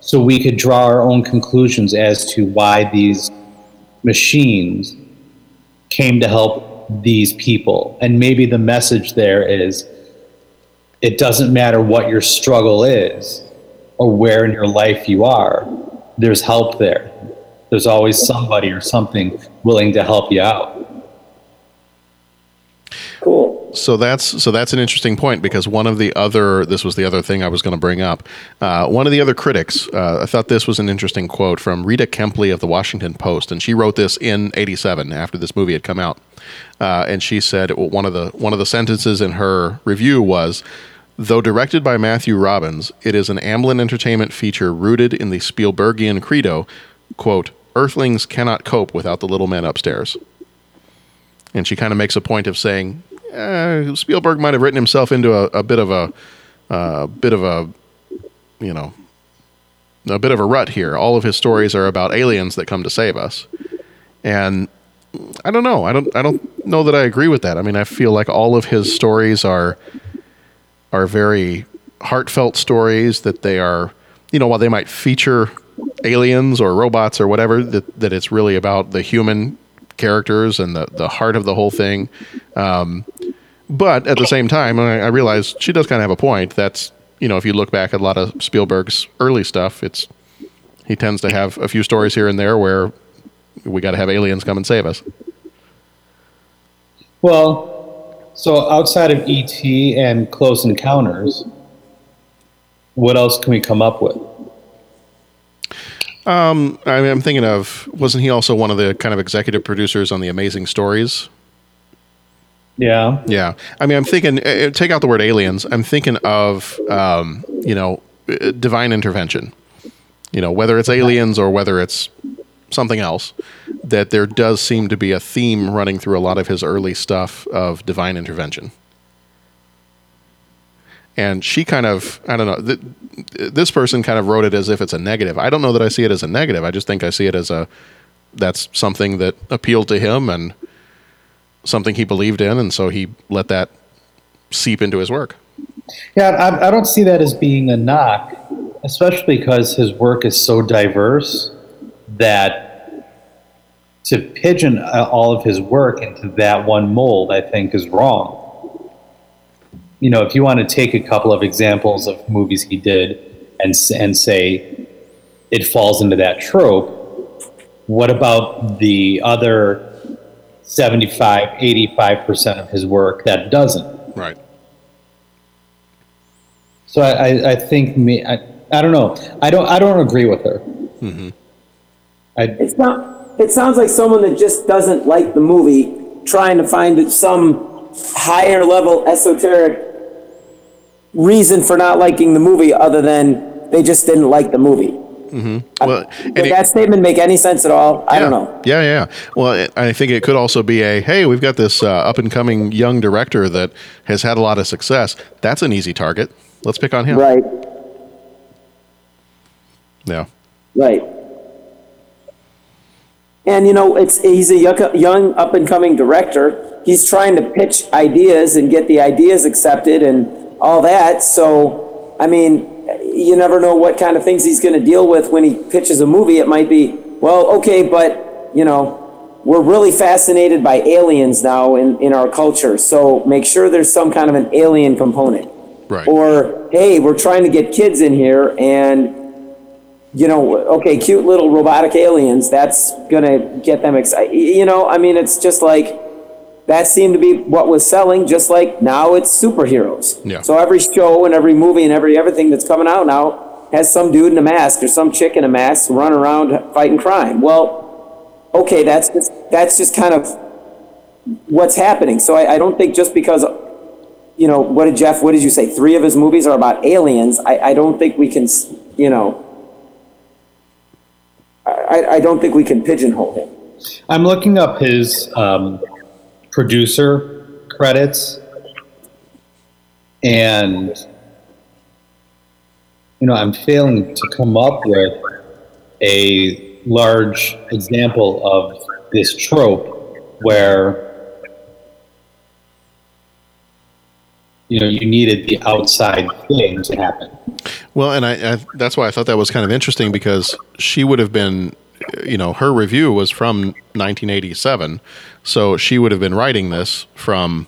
so we could draw our own conclusions as to why these machines came to help these people. And maybe the message there is it doesn't matter what your struggle is or where in your life you are, there's help there. There's always somebody or something willing to help you out. So that's so that's an interesting point because one of the other this was the other thing I was going to bring up. Uh, one of the other critics, uh, I thought this was an interesting quote from Rita Kempley of the Washington Post, and she wrote this in '87 after this movie had come out, uh, and she said one of the one of the sentences in her review was. Though directed by Matthew Robbins, it is an Amblin Entertainment feature rooted in the Spielbergian credo, quote, Earthlings cannot cope without the little men upstairs. And she kind of makes a point of saying, eh, Spielberg might have written himself into a, a bit of a, uh, bit of a, you know, a bit of a rut here. All of his stories are about aliens that come to save us, and I don't know. I don't. I don't know that I agree with that. I mean, I feel like all of his stories are are very heartfelt stories. That they are, you know, while they might feature aliens or robots or whatever, that that it's really about the human characters and the the heart of the whole thing. Um, but at the same time, I, I realize she does kind of have a point. That's you know, if you look back at a lot of Spielberg's early stuff, it's he tends to have a few stories here and there where we got to have aliens come and save us. Well, so outside of ET and Close Encounters, what else can we come up with? Um, I mean, I'm thinking of wasn't he also one of the kind of executive producers on the Amazing Stories? Yeah. Yeah. I mean, I'm thinking, uh, uh, take out the word aliens. I'm thinking of, um, you know, uh, divine intervention. You know, whether it's aliens or whether it's something else, that there does seem to be a theme running through a lot of his early stuff of divine intervention. And she kind of, I don't know, th- this person kind of wrote it as if it's a negative. I don't know that I see it as a negative. I just think I see it as a, that's something that appealed to him and something he believed in, and so he let that seep into his work. Yeah, I, I don't see that as being a knock, especially because his work is so diverse that to pigeon uh, all of his work into that one mold, I think, is wrong. You know, if you want to take a couple of examples of movies he did and and say it falls into that trope, what about the other 75, 85% of his work that doesn't? Right. So I, I, I think me, I, I don't know. I don't, I don't agree with her. Mm-hmm. I, It's not. It sounds like someone that just doesn't like the movie, trying to find some higher level esoteric reason for not liking the movie other than they just didn't like the movie. Mm-hmm. Well, Did that statement make any sense at all? I don't know. Yeah, yeah. Well, it, I think it could also be a hey, we've got this uh, up and coming young director that has had a lot of success. That's an easy target. Let's pick on him. Right. Yeah. Right. And you know, it's he's a young up and coming director. He's trying to pitch ideas and get the ideas accepted and all that. So, I mean, you never know what kind of things he's going to deal with when he pitches a movie. It might be, well, okay, but you know, we're really fascinated by aliens now in, in our culture. So make sure there's some kind of an alien component. Right. Or, hey, we're trying to get kids in here and you know, okay, cute little robotic aliens, that's gonna get them excited. You know, I mean, it's just like, that seemed to be what was selling, just like now it's superheroes. Yeah. So every show and every movie and every everything that's coming out now has some dude in a mask or some chick in a mask running around fighting crime. Well, okay, that's just, that's just kind of what's happening. So I, I don't think just because, you know, what did Jeff, what did you say? Three of his movies are about aliens. I, I don't think we can, you know, I, I don't think we can pigeonhole him. I'm looking up his um, producer credits, and you know, I'm failing to come up with a large example of this trope where you know you needed the outside thing to happen. Well, and I, I that's why I thought that was kind of interesting because she would have been, you know, her review was from 1987, so she would have been writing this from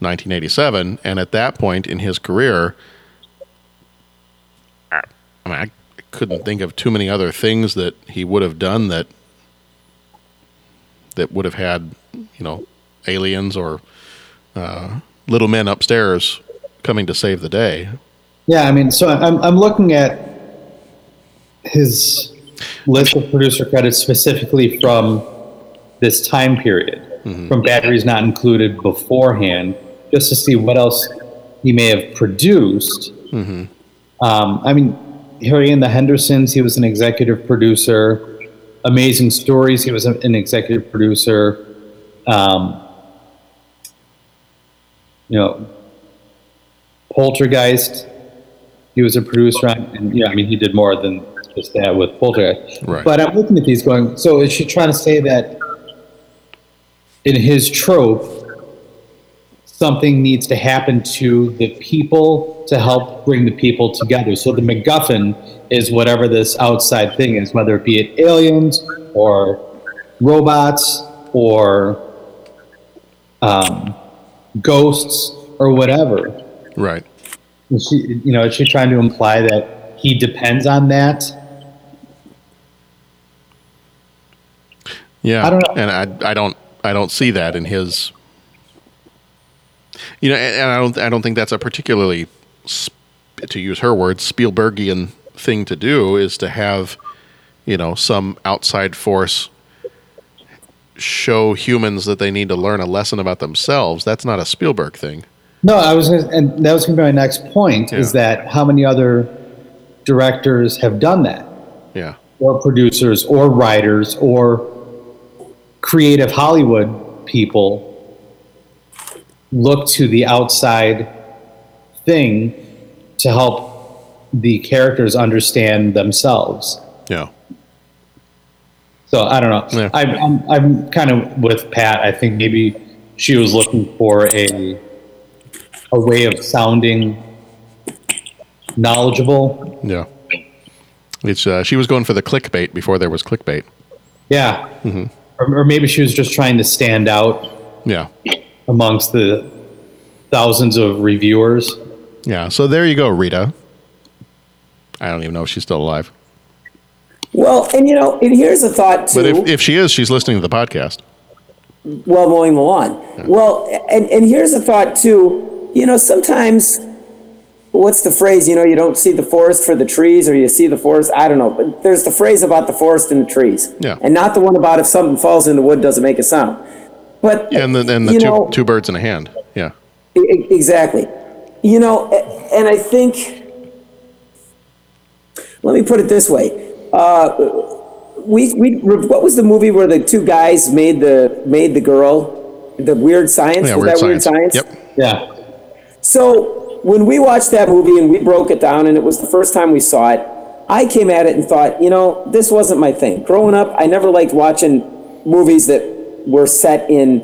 1987, and at that point in his career, I mean, I couldn't think of too many other things that he would have done that that would have had, you know, aliens or uh, little men upstairs coming to save the day. Yeah, I mean, so I'm I'm looking at his list of producer credits specifically from this time period, from batteries not included beforehand, just to see what else he may have produced. Mm-hmm. Um, I mean, Harry and the Hendersons, he was an executive producer. Amazing Stories, he was an executive producer. Um, you know, Poltergeist, he was a producer on, and yeah, I mean, he did more than just that with Poltergeist. Right. But I'm looking at these going, so is she trying to say that in his trope, something needs to happen to the people to help bring the people together? So the MacGuffin is whatever this outside thing is, whether it be it aliens or robots or um, ghosts or whatever. Right. Is she, you know, is she trying to imply that he depends on that? Yeah, I don't know. and I I don't I don't see that in his. You know, and, and I don't I don't think that's a particularly, to use her words, Spielbergian thing to do is to have, you know, some outside force show humans that they need to learn a lesson about themselves. That's not a Spielberg thing. No, I was, gonna, and that was going to be my next point. Is that how many other directors have done that, Yeah. or producers, or writers, or creative Hollywood people look to the outside thing to help the characters understand themselves. Yeah. So I don't know. I, I'm I'm kind of with Pat. I think maybe she was looking for a a way of sounding knowledgeable. Yeah. It's uh, she was going for the clickbait before there was clickbait. Yeah. hmm Or, or maybe she was just trying to stand out Yeah. amongst the thousands of reviewers. Yeah. So there you go, Rita. I don't even know if she's still alive. Well, and you know, and here's a thought too. But if, if she is, she's listening to the podcast. well mowing the lawn. Well, and and here's a thought too. You know, sometimes what's the phrase? You know, you don't see the forest for the trees, or you see the forest. I don't know, but there's the phrase about the forest and the trees, Yeah. and not the one about if something falls in the wood doesn't make a sound. But Yeah, and the, and the two, know- two birds in a hand. Yeah. E- Exactly. you know, and I think, let me put it this way. Uh, we, we, what was the movie where the two guys made the, made the girl, the weird science? Yeah, was Weird that weird Science. science? Yep. Yeah. So when we watched that movie and we broke it down, and it was the first time we saw it, I came at it and thought, you know, this wasn't my thing. Growing up, I never liked watching movies that were set in,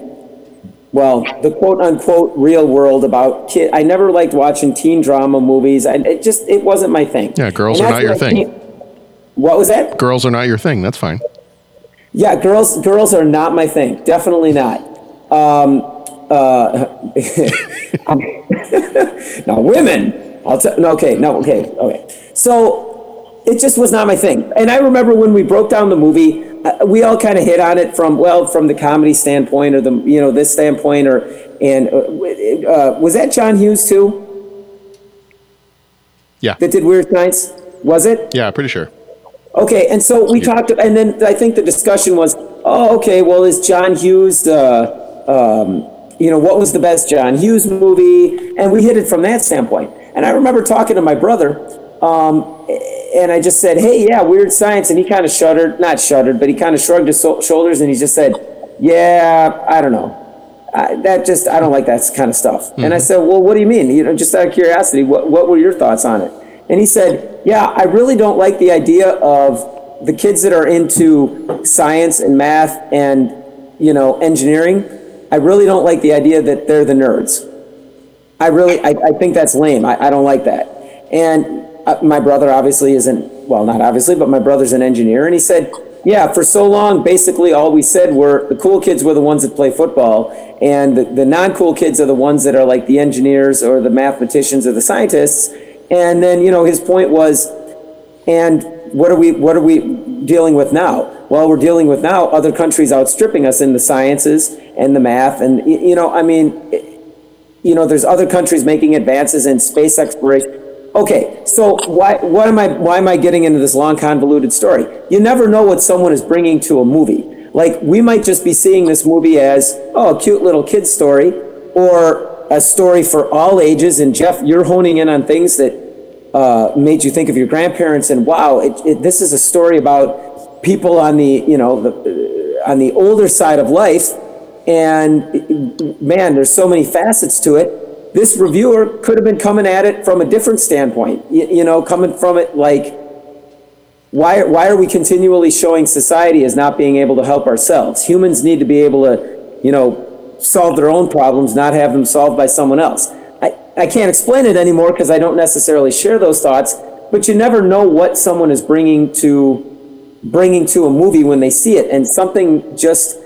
well, the quote unquote real world about kid. I never liked watching teen drama movies. I, it just it wasn't my thing. Yeah, girls And are not your I thing. came- What was that? Girls are not your thing. That's fine. Yeah, girls girls are not my thing. Definitely not. Um, uh, now women, I'll tell. No, okay, no, okay, okay. So it just was not my thing. And I remember when we broke down the movie, uh, we all kind of hit on it from well, from the comedy standpoint or the you know this standpoint or and uh, uh, was that John Hughes too Yeah. that did Weird Science? Was it? Yeah, pretty sure. Okay, and so we talked, and then I think the discussion was, oh, okay, well, is John Hughes, uh, um, you know, what was the best John Hughes movie? And we hit it from that standpoint. And I remember talking to my brother, um, and I just said, hey, yeah, Weird Science, and he kind of shuddered, not shuddered, but he kind of shrugged his so- shoulders, and he just said, yeah, I don't know. I, that just, I don't like that kind of stuff. And I said, well, what do you mean? You know, just out of curiosity, what, what were your thoughts on it? And he said, yeah, I really don't like the idea of the kids that are into science and math and, you know, engineering. I really don't like the idea that they're the nerds. I really, I, I think that's lame. I, I don't like that. And uh, my brother obviously isn't, well, not obviously, but my brother's an engineer. And he said, yeah, for so long, basically all we said were the cool kids were the ones that play football, and the, the non cool kids are the ones that are like the engineers or the mathematicians or the scientists. And then, you know, his point was, and what are we what are we dealing with now? Well, we're dealing with now other countries outstripping us in the sciences and the math, and you know, I mean, you know, there's other countries making advances in space exploration. Okay, so why what am I why am I getting into this long convoluted story? You never know what someone is bringing to a movie. Like we might just be seeing this movie as oh, a cute little kid story, or a story for all ages. And Jeff, you're honing in on things that uh, made you think of your grandparents. And wow, it, it, this is a story about people on the you know the on the older side of life. And man, there's so many facets to it. This reviewer could have been coming at it from a different standpoint. You, you know, coming from it like, why why are we continually showing society as not being able to help ourselves? Humans need to be able to, you know, solve their own problems, not have them solved by someone else. I, I can't explain it anymore because I don't necessarily share those thoughts, but you never know what someone is bringing to bringing to a movie when they see it. And something just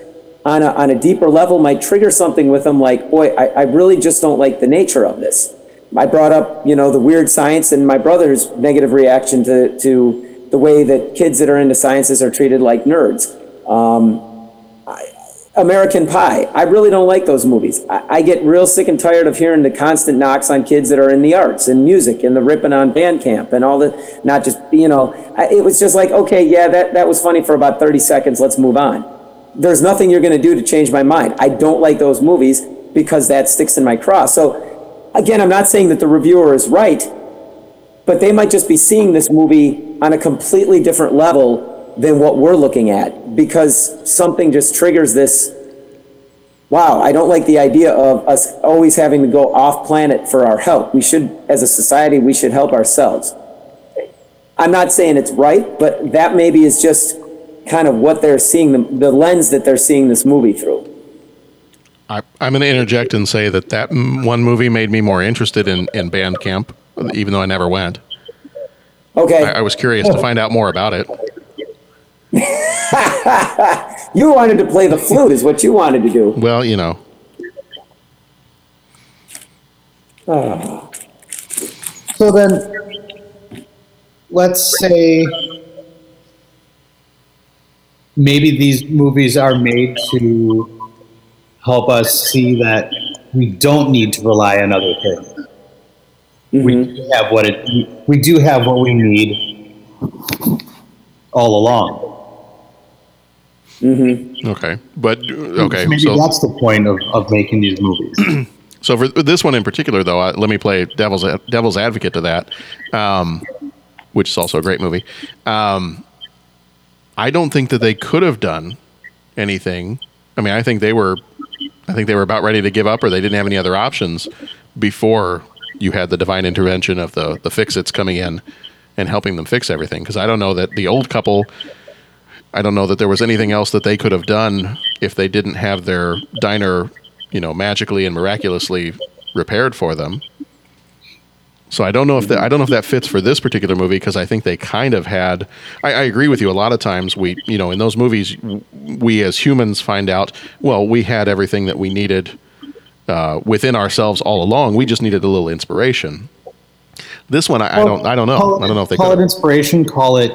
on a, on a deeper level might trigger something with them like boy I, I really just don't like the nature of this. I brought up you know the weird science and my brother's negative reaction to, to the way that kids that are into sciences are treated like nerds. Um, american pie i really don't like those movies I, I get real sick and tired of hearing the constant knocks on kids that are in the arts and music and the ripping on band camp and all the not just you know I, it was just like okay yeah that, that was funny for about 30 seconds let's move on there's nothing you're going to do to change my mind. I don't like those movies because that sticks in my craw. So, again, I'm not saying that the reviewer is right, but they might just be seeing this movie on a completely different level than what we're looking at because something just triggers this. Wow, I don't like the idea of us always having to go off planet for our help. We should, as a society, we should help ourselves. I'm not saying it's right, but that maybe is just kind of what they're seeing, the, the lens that they're seeing this movie through. I, I'm going to interject and say that that m- one movie made me more interested in, in band camp, even though I never went. Okay. I, I was curious to find out more about it. you wanted to play the flute, is what you wanted to do. Well, you know, Oh. So then, let's say maybe these movies are made to help us see that we don't need to rely on other things. We mm-hmm. do have what it. We do have what we need all along. Mm-hmm. okay, but okay, Maybe so that's the point of, of making these movies. So for this one in particular, though, uh, let me play devil's devil's advocate to that, um, which is also a great movie. Um, I don't think that they could have done anything. I mean, I think they were, I think they were about ready to give up, or they didn't have any other options before you had the divine intervention of the the fix-its coming in and helping them fix everything. Because I don't know that the old couple. I don't know that there was anything else that they could have done if they didn't have their diner, you know, magically and miraculously repaired for them. So I don't know if that I don't know if that fits for this particular movie because I think they kind of had. I, I, agree with you. A lot of times we, you know, in those movies, we as humans find out. Well, we had everything that we needed uh, within ourselves all along. We just needed a little inspiration. This one, I, I don't. I don't know. I don't know if they call it inspiration. Call it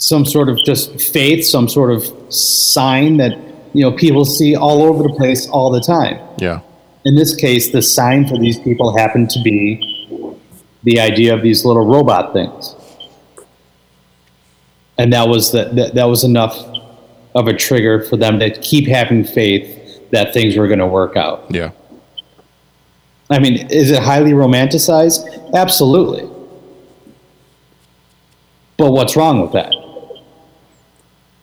some sort of just faith, some sort of sign that you know people see all over the place all the time. Yeah. In this case, the sign for these people happened to be the idea of these little robot things, and that was the, that, that was enough of a trigger for them to keep having faith that things were going to work out. Yeah. I mean, is it highly romanticized? Absolutely. But what's wrong with that?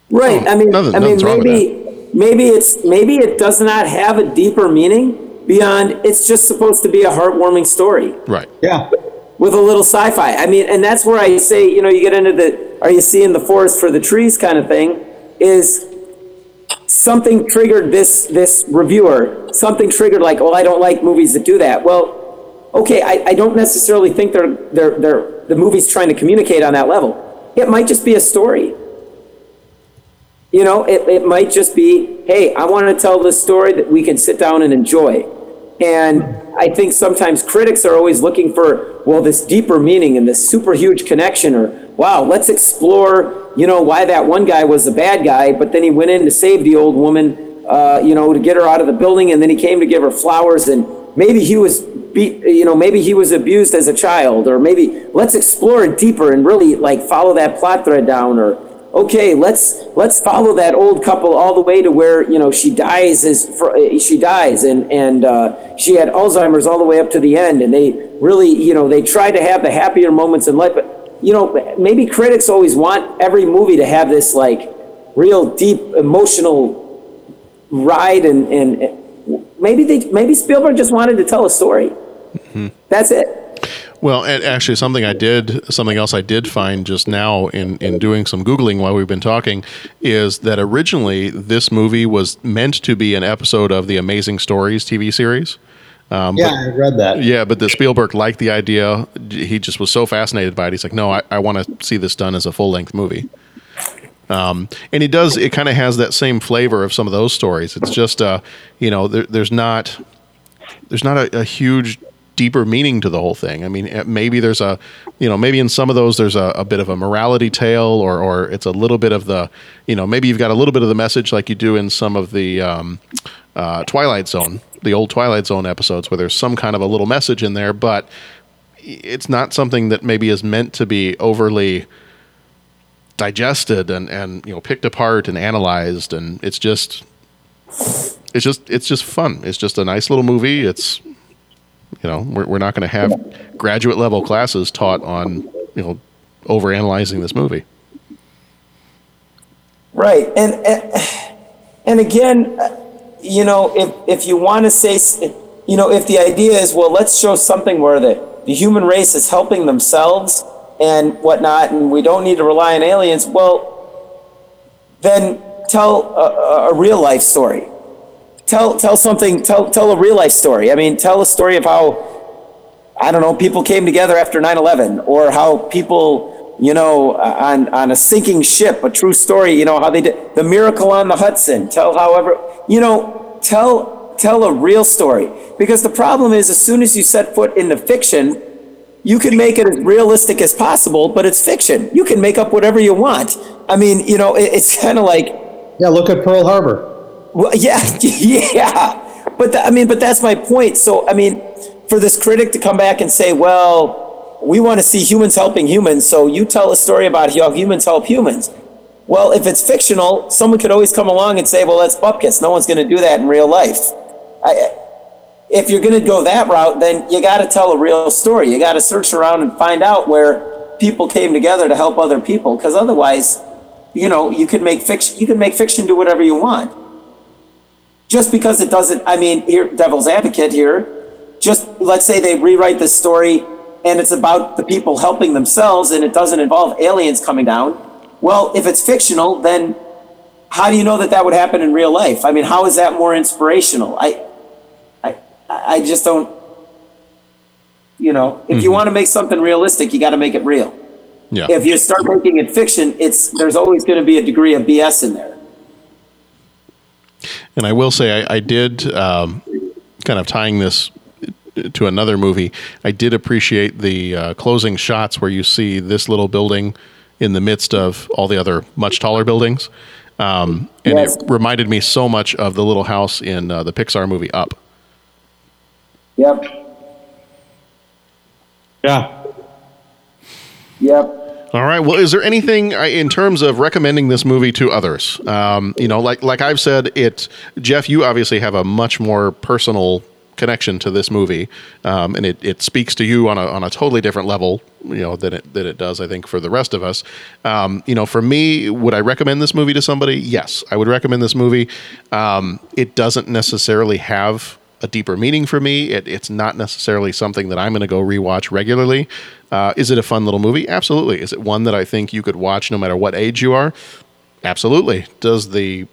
Right. I mean, nothing, I mean, maybe maybe it's maybe it does not have a deeper meaning beyond it's just supposed to be a heartwarming story. Right. Yeah. With a little sci-fi. I mean, and that's where I say, you know, you get into the are you seeing the forest for the trees kind of thing is something triggered this this reviewer. Something triggered like, "Oh, I don't like movies that do that." Well, okay, I, I don't necessarily think they're they're they're the movie's trying to communicate on that level. It might just be a story you know, it, it might just be, hey, I want to tell this story that we can sit down and enjoy. And I think sometimes critics are always looking for, well, this deeper meaning and this super huge connection, or wow, let's explore, you know, why that one guy was the bad guy, but then he went in to save the old woman, uh, you know, to get her out of the building, and then he came to give her flowers, and maybe he was beat, you know, maybe he was abused as a child, or maybe let's explore it deeper and really like follow that plot thread down, or okay, let's let's follow that old couple all the way to where you know she dies as she dies and and uh, she had Alzheimer's all the way up to the end, and they really you know they try to have the happier moments in life, but you know maybe critics always want every movie to have this like real deep emotional ride and and maybe they maybe Spielberg just wanted to tell a story. Mm-hmm. That's it. Well, and actually, something I did, something else I did find just now in, in doing some Googling while we've been talking is that originally this movie was meant to be an episode of the Amazing Stories TV series. Um, yeah, but, I read that. Yeah, but the Spielberg liked the idea. He just was so fascinated by it. He's like, no, I, I want to see this done as a full length movie. Um, and it does, it kind of has that same flavor of some of those stories. It's just, uh, you know, there, there's not, there's not a, a huge deeper meaning to the whole thing. I mean, maybe there's a, you know, maybe in some of those there's a, a, bit of a morality tale, or or it's a little bit of the, you know, maybe you've got a little bit of the message like you do in some of the um, uh, Twilight Zone, the old Twilight Zone episodes, where there's some kind of a little message in there, but it's not something that maybe is meant to be overly digested and and you know picked apart and analyzed, and it's just. It's just it's just fun. It's just a nice little movie. It's you know, we're, we're not going to have graduate level classes taught on, you know, over analyzing this movie. Right. And, and, again, you know, if, if you want to say, you know, if the idea is, well, let's show something where the, the human race is helping themselves and whatnot, and we don't need to rely on aliens, well, then tell a, a real life story tell tell something tell tell a real life story. I mean, tell a story of how I don't know people came together after 9/11 or how people you know on on a sinking ship, a true story. You know how they did the miracle on the Hudson. Tell however you know tell tell a real story because the problem is as soon as you set foot into fiction. You can make it as realistic as possible, but it's fiction. You can make up whatever you want. I mean, you know, it, it's kind of like yeah. Look at Pearl Harbor. Well, yeah, yeah. But I mean, but that's my point. So I mean, for this critic to come back and say, well, we want to see humans helping humans, so you tell a story about how humans help humans. Well, if it's fictional, someone could always come along and say, well, that's bupkis. No one's going to do that in real life. I, if you're going to go that route, then you got to tell a real story. You got to search around and find out where people came together to help other people, because otherwise, you know, you could make fiction. You can make fiction do whatever you want. Just because it doesn't, I mean, here, devil's advocate here. Just let's say they rewrite the story and it's about the people helping themselves and it doesn't involve aliens coming down. Well, if it's fictional, then how do you know that that would happen in real life? I mean, how is that more inspirational? I, I, I just don't. You know, if you Mhm. want to make something realistic, you got to make it real. Yeah. If you start making it fiction, it's there's always going to be a degree of BS in there. And I will say, I, I did um, kind of tying this to another movie. I did appreciate the uh, closing shots where you see this little building in the midst of all the other much taller buildings. Um, and Yes. it reminded me so much of the little house in uh, the Pixar movie Up. Yep. Yeah. Yep. All right. Well, is there anything uh, in terms of recommending this movie to others? Um, you know, like like I've said, it. Jeff, you obviously have a much more personal connection to this movie, um, and it, it speaks to you on a on a totally different level. You know than it than it does, I think, for the rest of us. Um, you know, for me, would I recommend this movie to somebody? Yes, I would recommend this movie. Um, it doesn't necessarily have a deeper meaning for me. It, it's not necessarily something that I'm going to go rewatch regularly. Uh, is it a fun little movie? Absolutely. Is it one that I think you could watch no matter what age you are? Absolutely. Does the,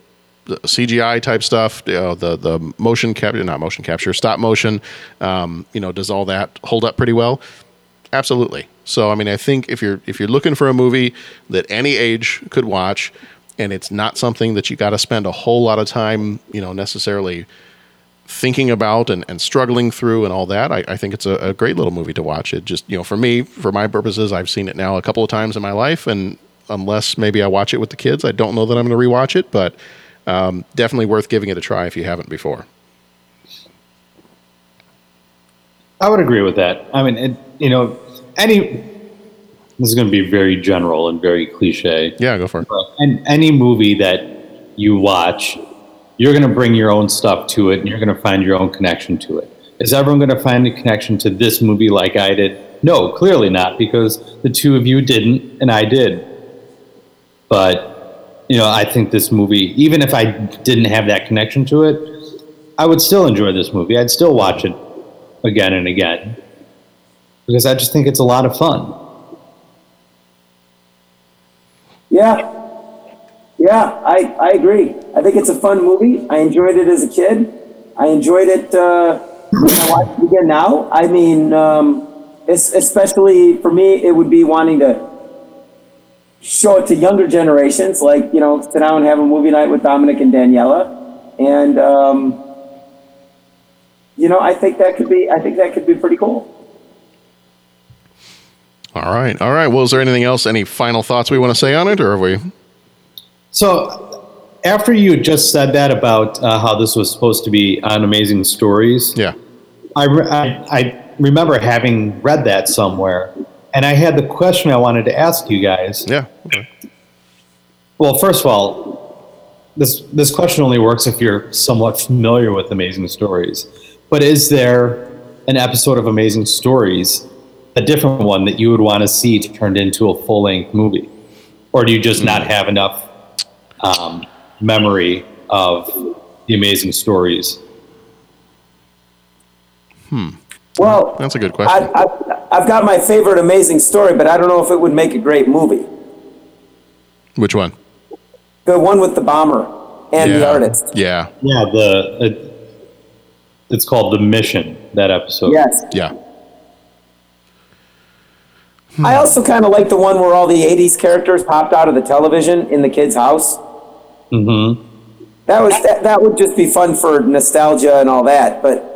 the CGI type stuff, you know, the the motion capture, not motion capture, stop motion, um, you know, does all that hold up pretty well? Absolutely. So I mean, I think if you're if you're looking for a movie that any age could watch, and it's not something that you got to spend a whole lot of time, you know, necessarily thinking about and, and struggling through and all that, I, I think it's a, a great little movie to watch. It just, you know, for me, for my purposes, I've seen it now a couple of times in my life, and unless maybe I watch it with the kids, I don't know that I'm going to rewatch it, but um, definitely worth giving it a try if you haven't before. I would agree with that. I mean, it, you know, any. This is going to be very general and very cliche. Yeah, go for it. And any movie that you watch, you're going to bring your own stuff to it, and you're going to find your own connection to it. Is everyone going to find a connection to this movie like I did? No, clearly not, because the two of you didn't, and I did. But you know, I think this movie, even if I didn't have that connection to it, I would still enjoy this movie. I'd still watch it again and again because I just think it's a lot of fun. Yeah. Yeah, I, I agree. I think it's a fun movie. I enjoyed it as a kid. I enjoyed it uh, when I watch it again now. I mean, um, it's, especially for me, it would be wanting to show it to younger generations, like, you know, sit down and have a movie night with Dominic and Daniela. And, um, you know, I think that could be, I think that could be pretty cool. All right. All right. Well, is there anything else? Any final thoughts we want to say on it, or have we? So, after you just said that about uh, how this was supposed to be on Amazing Stories, yeah, I, re- I I remember having read that somewhere, and I had the question I wanted to ask you guys. Yeah. Well, first of all, this this question only works if you're somewhat familiar with Amazing Stories. But is there an episode of Amazing Stories, a different one that you would want to see turned into a full length movie, or do you just not have enough um, memory of the Amazing Stories? Hmm. Well, That's a good question. I, I, I've got my favorite amazing story, but I don't know if it would make a great movie. Which one? The one with the bomber and the Yeah. artist. Yeah. Yeah, the it, it's called the Mission. That episode. Yes. Yeah. I also kind of like the one where all the '80s characters popped out of the television in the kid's house. Mm-hmm. That was that, that would just be fun for nostalgia and all that. But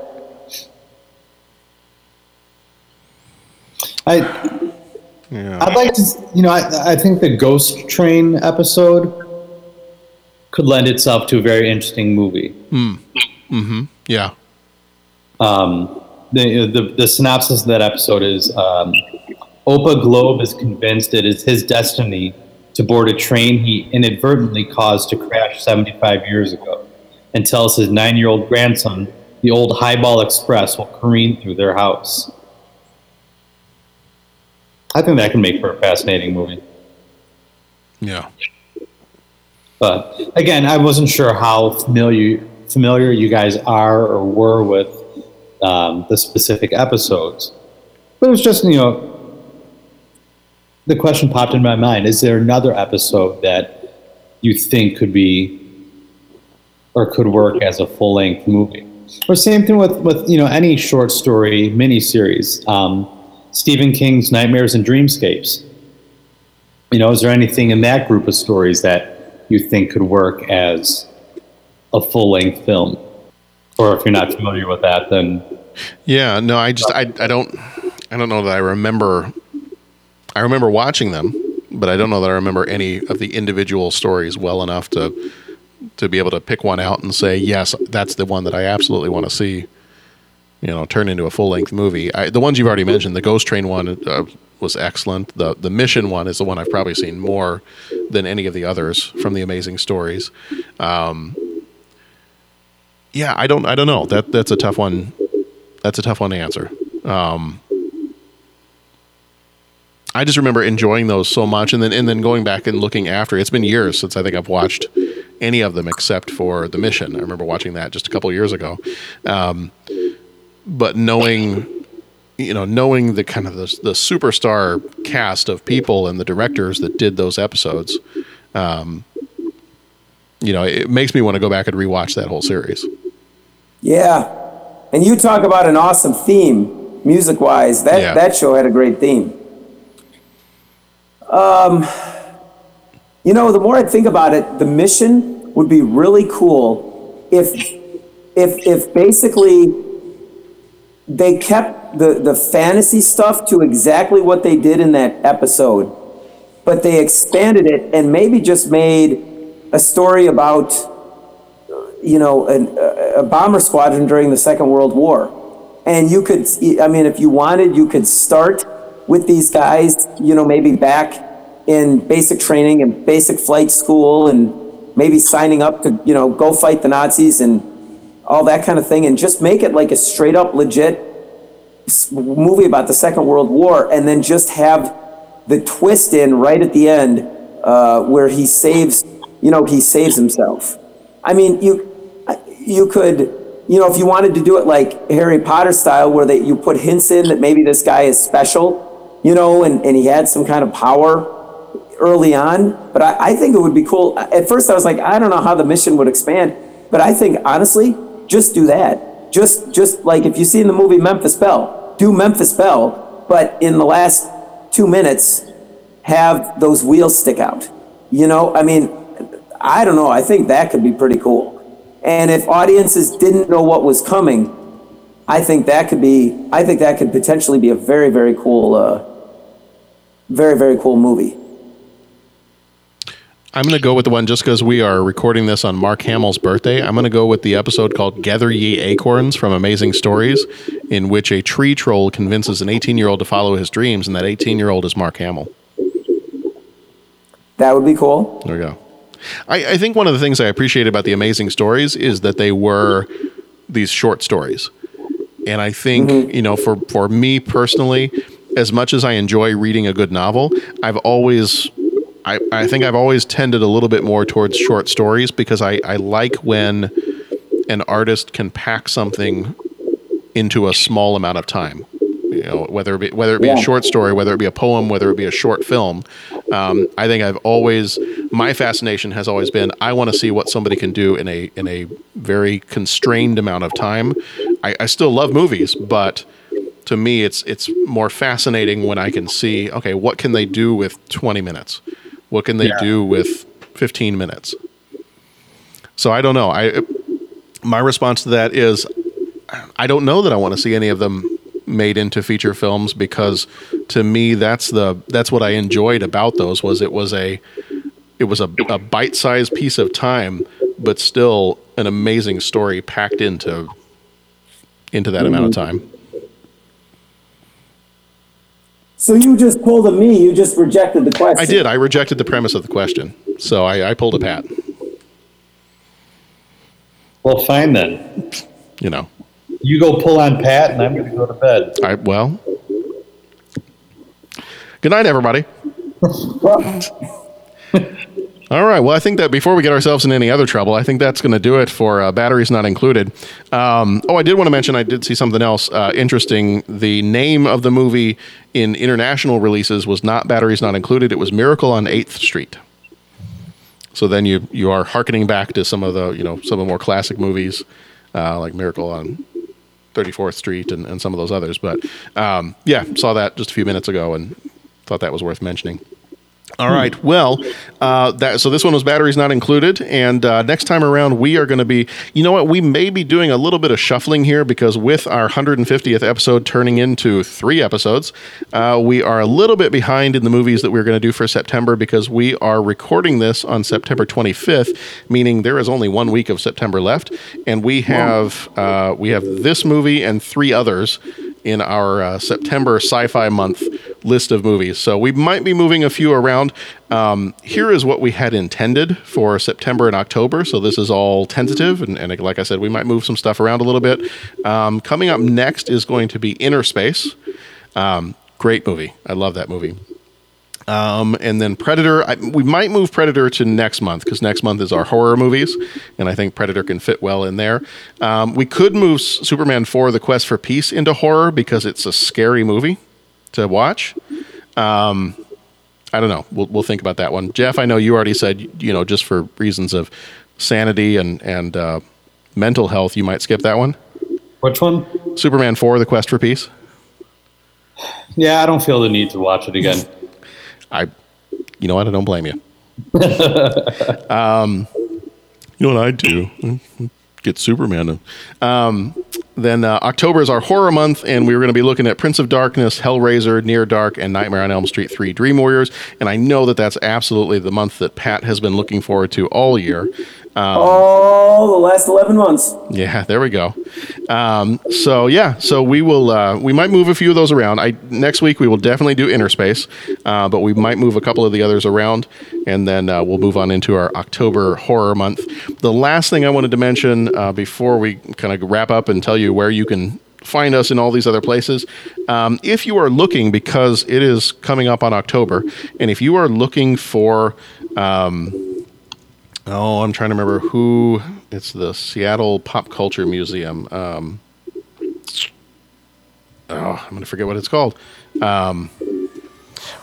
I yeah. I'd like to, you know, I, I think the Ghost Train episode could lend itself to a very interesting movie. Hmm. Mm-hmm. Yeah. Um, the, the the synopsis of that episode is um, Opa Globe is convinced it is his destiny to board a train he inadvertently caused to crash 75 years ago, and tells his nine-year-old grandson the old Highball Express will careen through their house. I think that can make for a fascinating movie. Yeah. But again, I wasn't sure how familiar familiar you guys are or were with um, the specific episodes. But it was just you know the question popped in my mind: Is there another episode that you think could be or could work as a full length movie? Or same thing with with you know any short story miniseries. Um, Stephen King's Nightmares and Dreamscapes. You know, is there anything in that group of stories that you think could work as a full length film? Or if you're not familiar with that, then Yeah, no, I just I, I don't I don't know that I remember I remember watching them, but I don't know that I remember any of the individual stories well enough to to be able to pick one out and say, yes, that's the one that I absolutely want to see, you know, turn into a full length movie. I, the ones you've already mentioned, the Ghost Train one uh, was excellent. The the Mission one is the one I've probably seen more than any of the others from the Amazing Stories. Um, yeah, I don't I don't know. That that's a tough one. That's a tough one to answer. Um, I just remember enjoying those so much, and then and then going back and looking after. It's been years since I think I've watched any of them except for the mission. I remember watching that just a couple years ago. Um, but knowing, you know, knowing the kind of the, the superstar cast of people and the directors that did those episodes, um, you know, it makes me want to go back and rewatch that whole series. Yeah. And you talk about an awesome theme, music wise. That Yeah. that show had a great theme. Um, you know, the more I think about it, the mission would be really cool if if if basically they kept the the fantasy stuff to exactly what they did in that episode, but they expanded it and maybe just made a story about you know, an, a a bomber squadron during the Second World War. And you could, I mean, if you wanted, you could start with these guys, you know, maybe back in basic training and basic flight school and maybe signing up to, you know, go fight the Nazis and all that kind of thing and just make it like a straight up legit movie about the Second World War and then just have the twist in right at the end uh, where he saves, you know, he saves himself. I mean, you you could, you know, if you wanted to do it like Harry Potter style, where they you put hints in that maybe this guy is special, you know, and, and he had some kind of power early on. But I, I think it would be cool. At first, I was like, I don't know how the mission would expand, but I think honestly, just do that. Just just like if you see in the movie Memphis Belle, do Memphis Belle, but in the last two minutes, have those wheels stick out. You know, I mean, I don't know. I think that could be pretty cool. And if audiences didn't know what was coming, I think that could be. I think that could potentially be a very, very cool, uh, very, very cool movie. I'm going to go with the one just because we are recording this on Mark Hamill's birthday. I'm going to go with the episode called Gather Ye Acorns from Amazing Stories, in which a tree troll convinces an 18 year old to follow his dreams, and that 18 year old is Mark Hamill. That would be cool. There we go. I, I think one of the things I appreciate about the Amazing Stories is that they were these short stories. And I think, mm-hmm. you know, for, for me personally, as much as I enjoy reading a good novel, I've always I, I think I've always tended a little bit more towards short stories because I, I like when an artist can pack something into a small amount of time. You know, whether it be, whether it be Yeah. a short story, whether it be a poem, whether it be a short film. Um, I think I've always my fascination has always been I want to see what somebody can do in a in a very constrained amount of time. I, I still love movies, but to me it's it's more fascinating when I can see okay what can they do with 20 minutes, what can they Yeah. do with 15 minutes. So I don't know. I my response to that is I don't know that I want to see any of them made into feature films because to me that's the that's what I enjoyed about those was it was a it was a, a bite-sized piece of time but still an amazing story packed into into that amount of mm-hmm. time. So you just pulled a me. You just rejected the question. I did. I rejected the premise of the question. So I, I pulled a pat. Well, fine then. You know. You go pull on Pat, and I'm going to go to bed. All right. well. Good night, everybody. All right. Well, I think that before we get ourselves in any other trouble, I think that's going to do it for uh, batteries not included. Um, oh, I did want to mention I did see something else uh, interesting. The name of the movie in international releases was not Batteries Not Included. It was Miracle on Eighth Street. So then you you are harkening back to some of the you know some of the more classic movies uh, like Miracle on 34th Street and, and some of those others. But um, yeah, saw that just a few minutes ago and thought that was worth mentioning. All right. Well, uh, that so this one was batteries not included, and uh, next time around we are going to be. You know what? We may be doing a little bit of shuffling here because with our 150th episode turning into three episodes, uh, we are a little bit behind in the movies that we're going to do for September because we are recording this on September 25th, meaning there is only one week of September left, and we have uh, we have this movie and three others in our uh, September sci-fi month list of movies. So we might be moving a few around. Um, here is what we had intended for September and October. So this is all tentative, and, and like I said, we might move some stuff around a little bit. Um, coming up next is going to be Innerspace. Um, great movie. I love that movie. Um, and then Predator, I, we might move Predator to next month because next month is our horror movies, and I think Predator can fit well in there. Um, we could move Superman 4 The Quest for Peace into horror because it's a scary movie to watch. Um, I don't know. We'll, we'll think about that one. Jeff, I know you already said, you know, just for reasons of sanity and, and uh, mental health, you might skip that one. Which one? Superman 4 The Quest for Peace. Yeah, I don't feel the need to watch it again. I, you know what? I don't blame you. um, you know what I do? Get Superman. Um, then uh, October is our horror month, and we are going to be looking at Prince of Darkness, Hellraiser, Near Dark, and Nightmare on Elm Street 3 Dream Warriors. And I know that that's absolutely the month that Pat has been looking forward to all year. Um, All the last 11 months. yeah, there we go. Um, so yeah, so we will uh, we might move a few of those around. I next week we will definitely do Interspace, uh, but we might move a couple of the others around, and then uh, we'll move on into our October horror month. The last thing I wanted to mention uh, before we kind of wrap up and tell you where you can find us in all these other places. Um, if you are looking, because it is coming up on October, and if you are looking for um, Oh, I'm trying to remember who. It's the Seattle Pop Culture Museum. Um, oh, I'm going to forget what it's called. Um,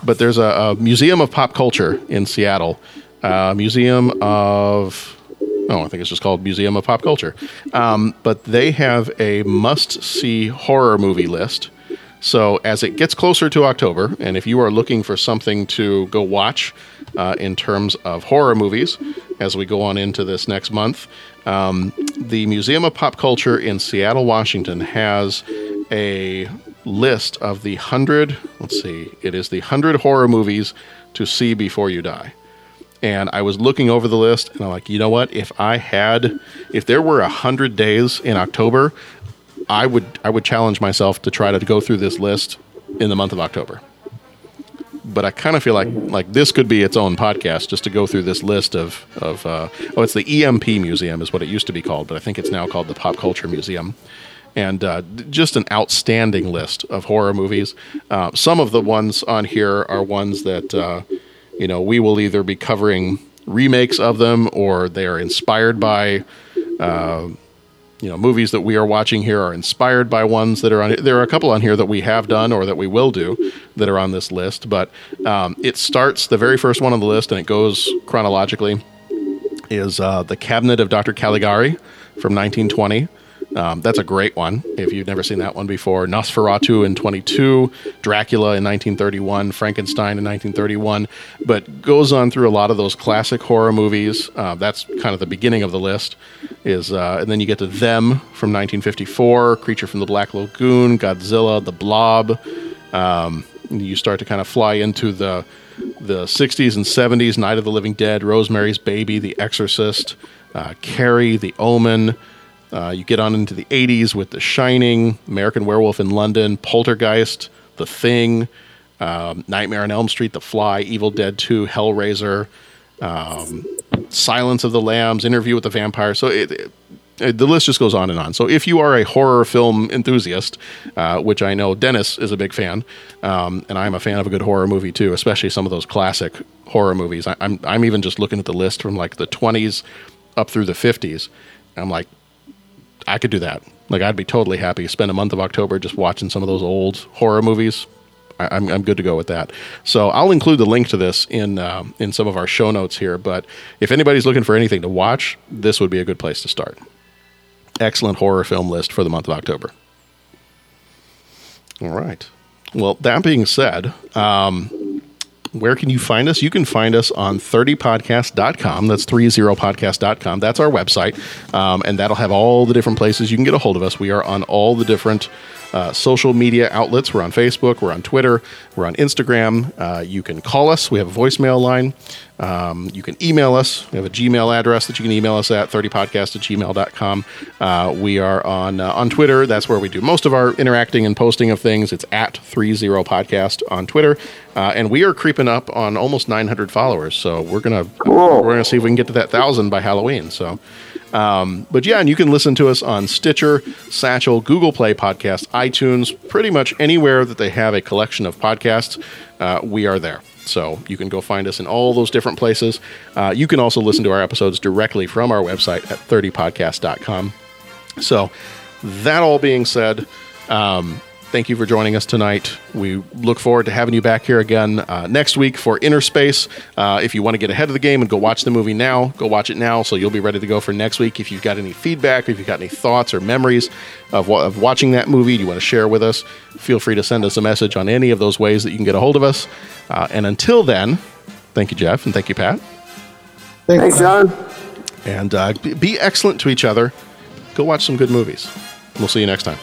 but there's a, a, museum of pop culture in Seattle. Uh, museum of. Oh, I think it's just called Museum of Pop Culture. Um, but they have a must see horror movie list. So as it gets closer to October, and if you are looking for something to go watch uh, in terms of horror movies, as we go on into this next month, um, the Museum of Pop Culture in Seattle, Washington has a list of the hundred. Let's see, it is the hundred horror movies to see before you die. And I was looking over the list, and I'm like, you know what? If I had, if there were a hundred days in October, I would I would challenge myself to try to go through this list in the month of October. But I kind of feel like like this could be its own podcast just to go through this list of of uh, oh it's the EMP Museum is what it used to be called, but I think it's now called the Pop Culture Museum. And uh, just an outstanding list of horror movies. Uh, some of the ones on here are ones that uh, you know we will either be covering remakes of them or they are inspired by uh, you know movies that we are watching here are inspired by ones that are on there are a couple on here that we have done or that we will do that are on this list but um, it starts the very first one on the list and it goes chronologically is uh, the cabinet of dr caligari from 1920 um, that's a great one if you've never seen that one before. Nosferatu in 22, Dracula in 1931, Frankenstein in 1931, but goes on through a lot of those classic horror movies. Uh, that's kind of the beginning of the list. Is uh, and then you get to them from 1954, Creature from the Black Lagoon, Godzilla, The Blob. Um, you start to kind of fly into the the 60s and 70s, Night of the Living Dead, Rosemary's Baby, The Exorcist, uh, Carrie, The Omen. Uh, you get on into the 80s with The Shining, American Werewolf in London, Poltergeist, The Thing, um, Nightmare on Elm Street, The Fly, Evil Dead 2, Hellraiser, um, Silence of the Lambs, Interview with the Vampire. So it, it, uh, the list just goes on and on. So if you are a horror film enthusiast, uh, which I know Dennis is a big fan, um, and I'm a fan of a good horror movie too, especially some of those classic horror movies. I, I'm I'm even just looking at the list from like the 20s up through the 50s. I'm like, I could do that. Like I'd be totally happy spend a month of October just watching some of those old horror movies. I, I'm I'm good to go with that. So I'll include the link to this in um, in some of our show notes here. But if anybody's looking for anything to watch, this would be a good place to start. Excellent horror film list for the month of October. All right. Well, that being said, um, where can you find us? You can find us on 30podcast.com. That's 30podcast.com. That's our website. Um, and that'll have all the different places you can get a hold of us. We are on all the different uh, social media outlets. We're on Facebook, we're on Twitter, we're on Instagram. Uh, you can call us. We have a voicemail line. Um, you can email us. We have a Gmail address that you can email us at 30podcast at gmail.com. Uh, we are on uh, on Twitter. That's where we do most of our interacting and posting of things. It's at 30podcast on Twitter. Uh, and we are creeping up on almost 900 followers. So we're going to we're going to see if we can get to that 1,000 by Halloween. So um, but yeah, and you can listen to us on Stitcher, Satchel, Google Play Podcast, iTunes, pretty much anywhere that they have a collection of podcasts. Uh, we are there. So you can go find us in all those different places. Uh, you can also listen to our episodes directly from our website at 30podcast.com. So that all being said, um, thank you for joining us tonight. We look forward to having you back here again uh, next week for Innerspace. Uh, if you want to get ahead of the game and go watch the movie now, go watch it now so you'll be ready to go for next week. If you've got any feedback, if you've got any thoughts or memories of, wa- of watching that movie you want to share with us, feel free to send us a message on any of those ways that you can get a hold of us. Uh, and until then, thank you, Jeff, and thank you, Pat. Thanks, John. And uh, be- be excellent to each other. Go watch some good movies. We'll see you next time.